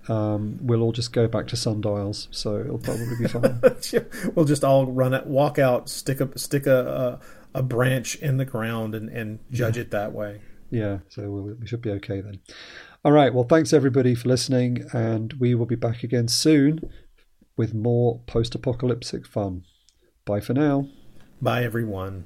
[SPEAKER 1] um, we'll all just go back to sundials, so it'll probably be fine. *laughs*
[SPEAKER 3] we'll just all run it, walk out, stick a stick a a, a branch in the ground, and, and judge it that way.
[SPEAKER 1] Yeah, so we'll, we should be okay then. All right, well, thanks everybody for listening, and we will be back again soon with more post apocalyptic fun. Bye for now.
[SPEAKER 3] Bye, everyone.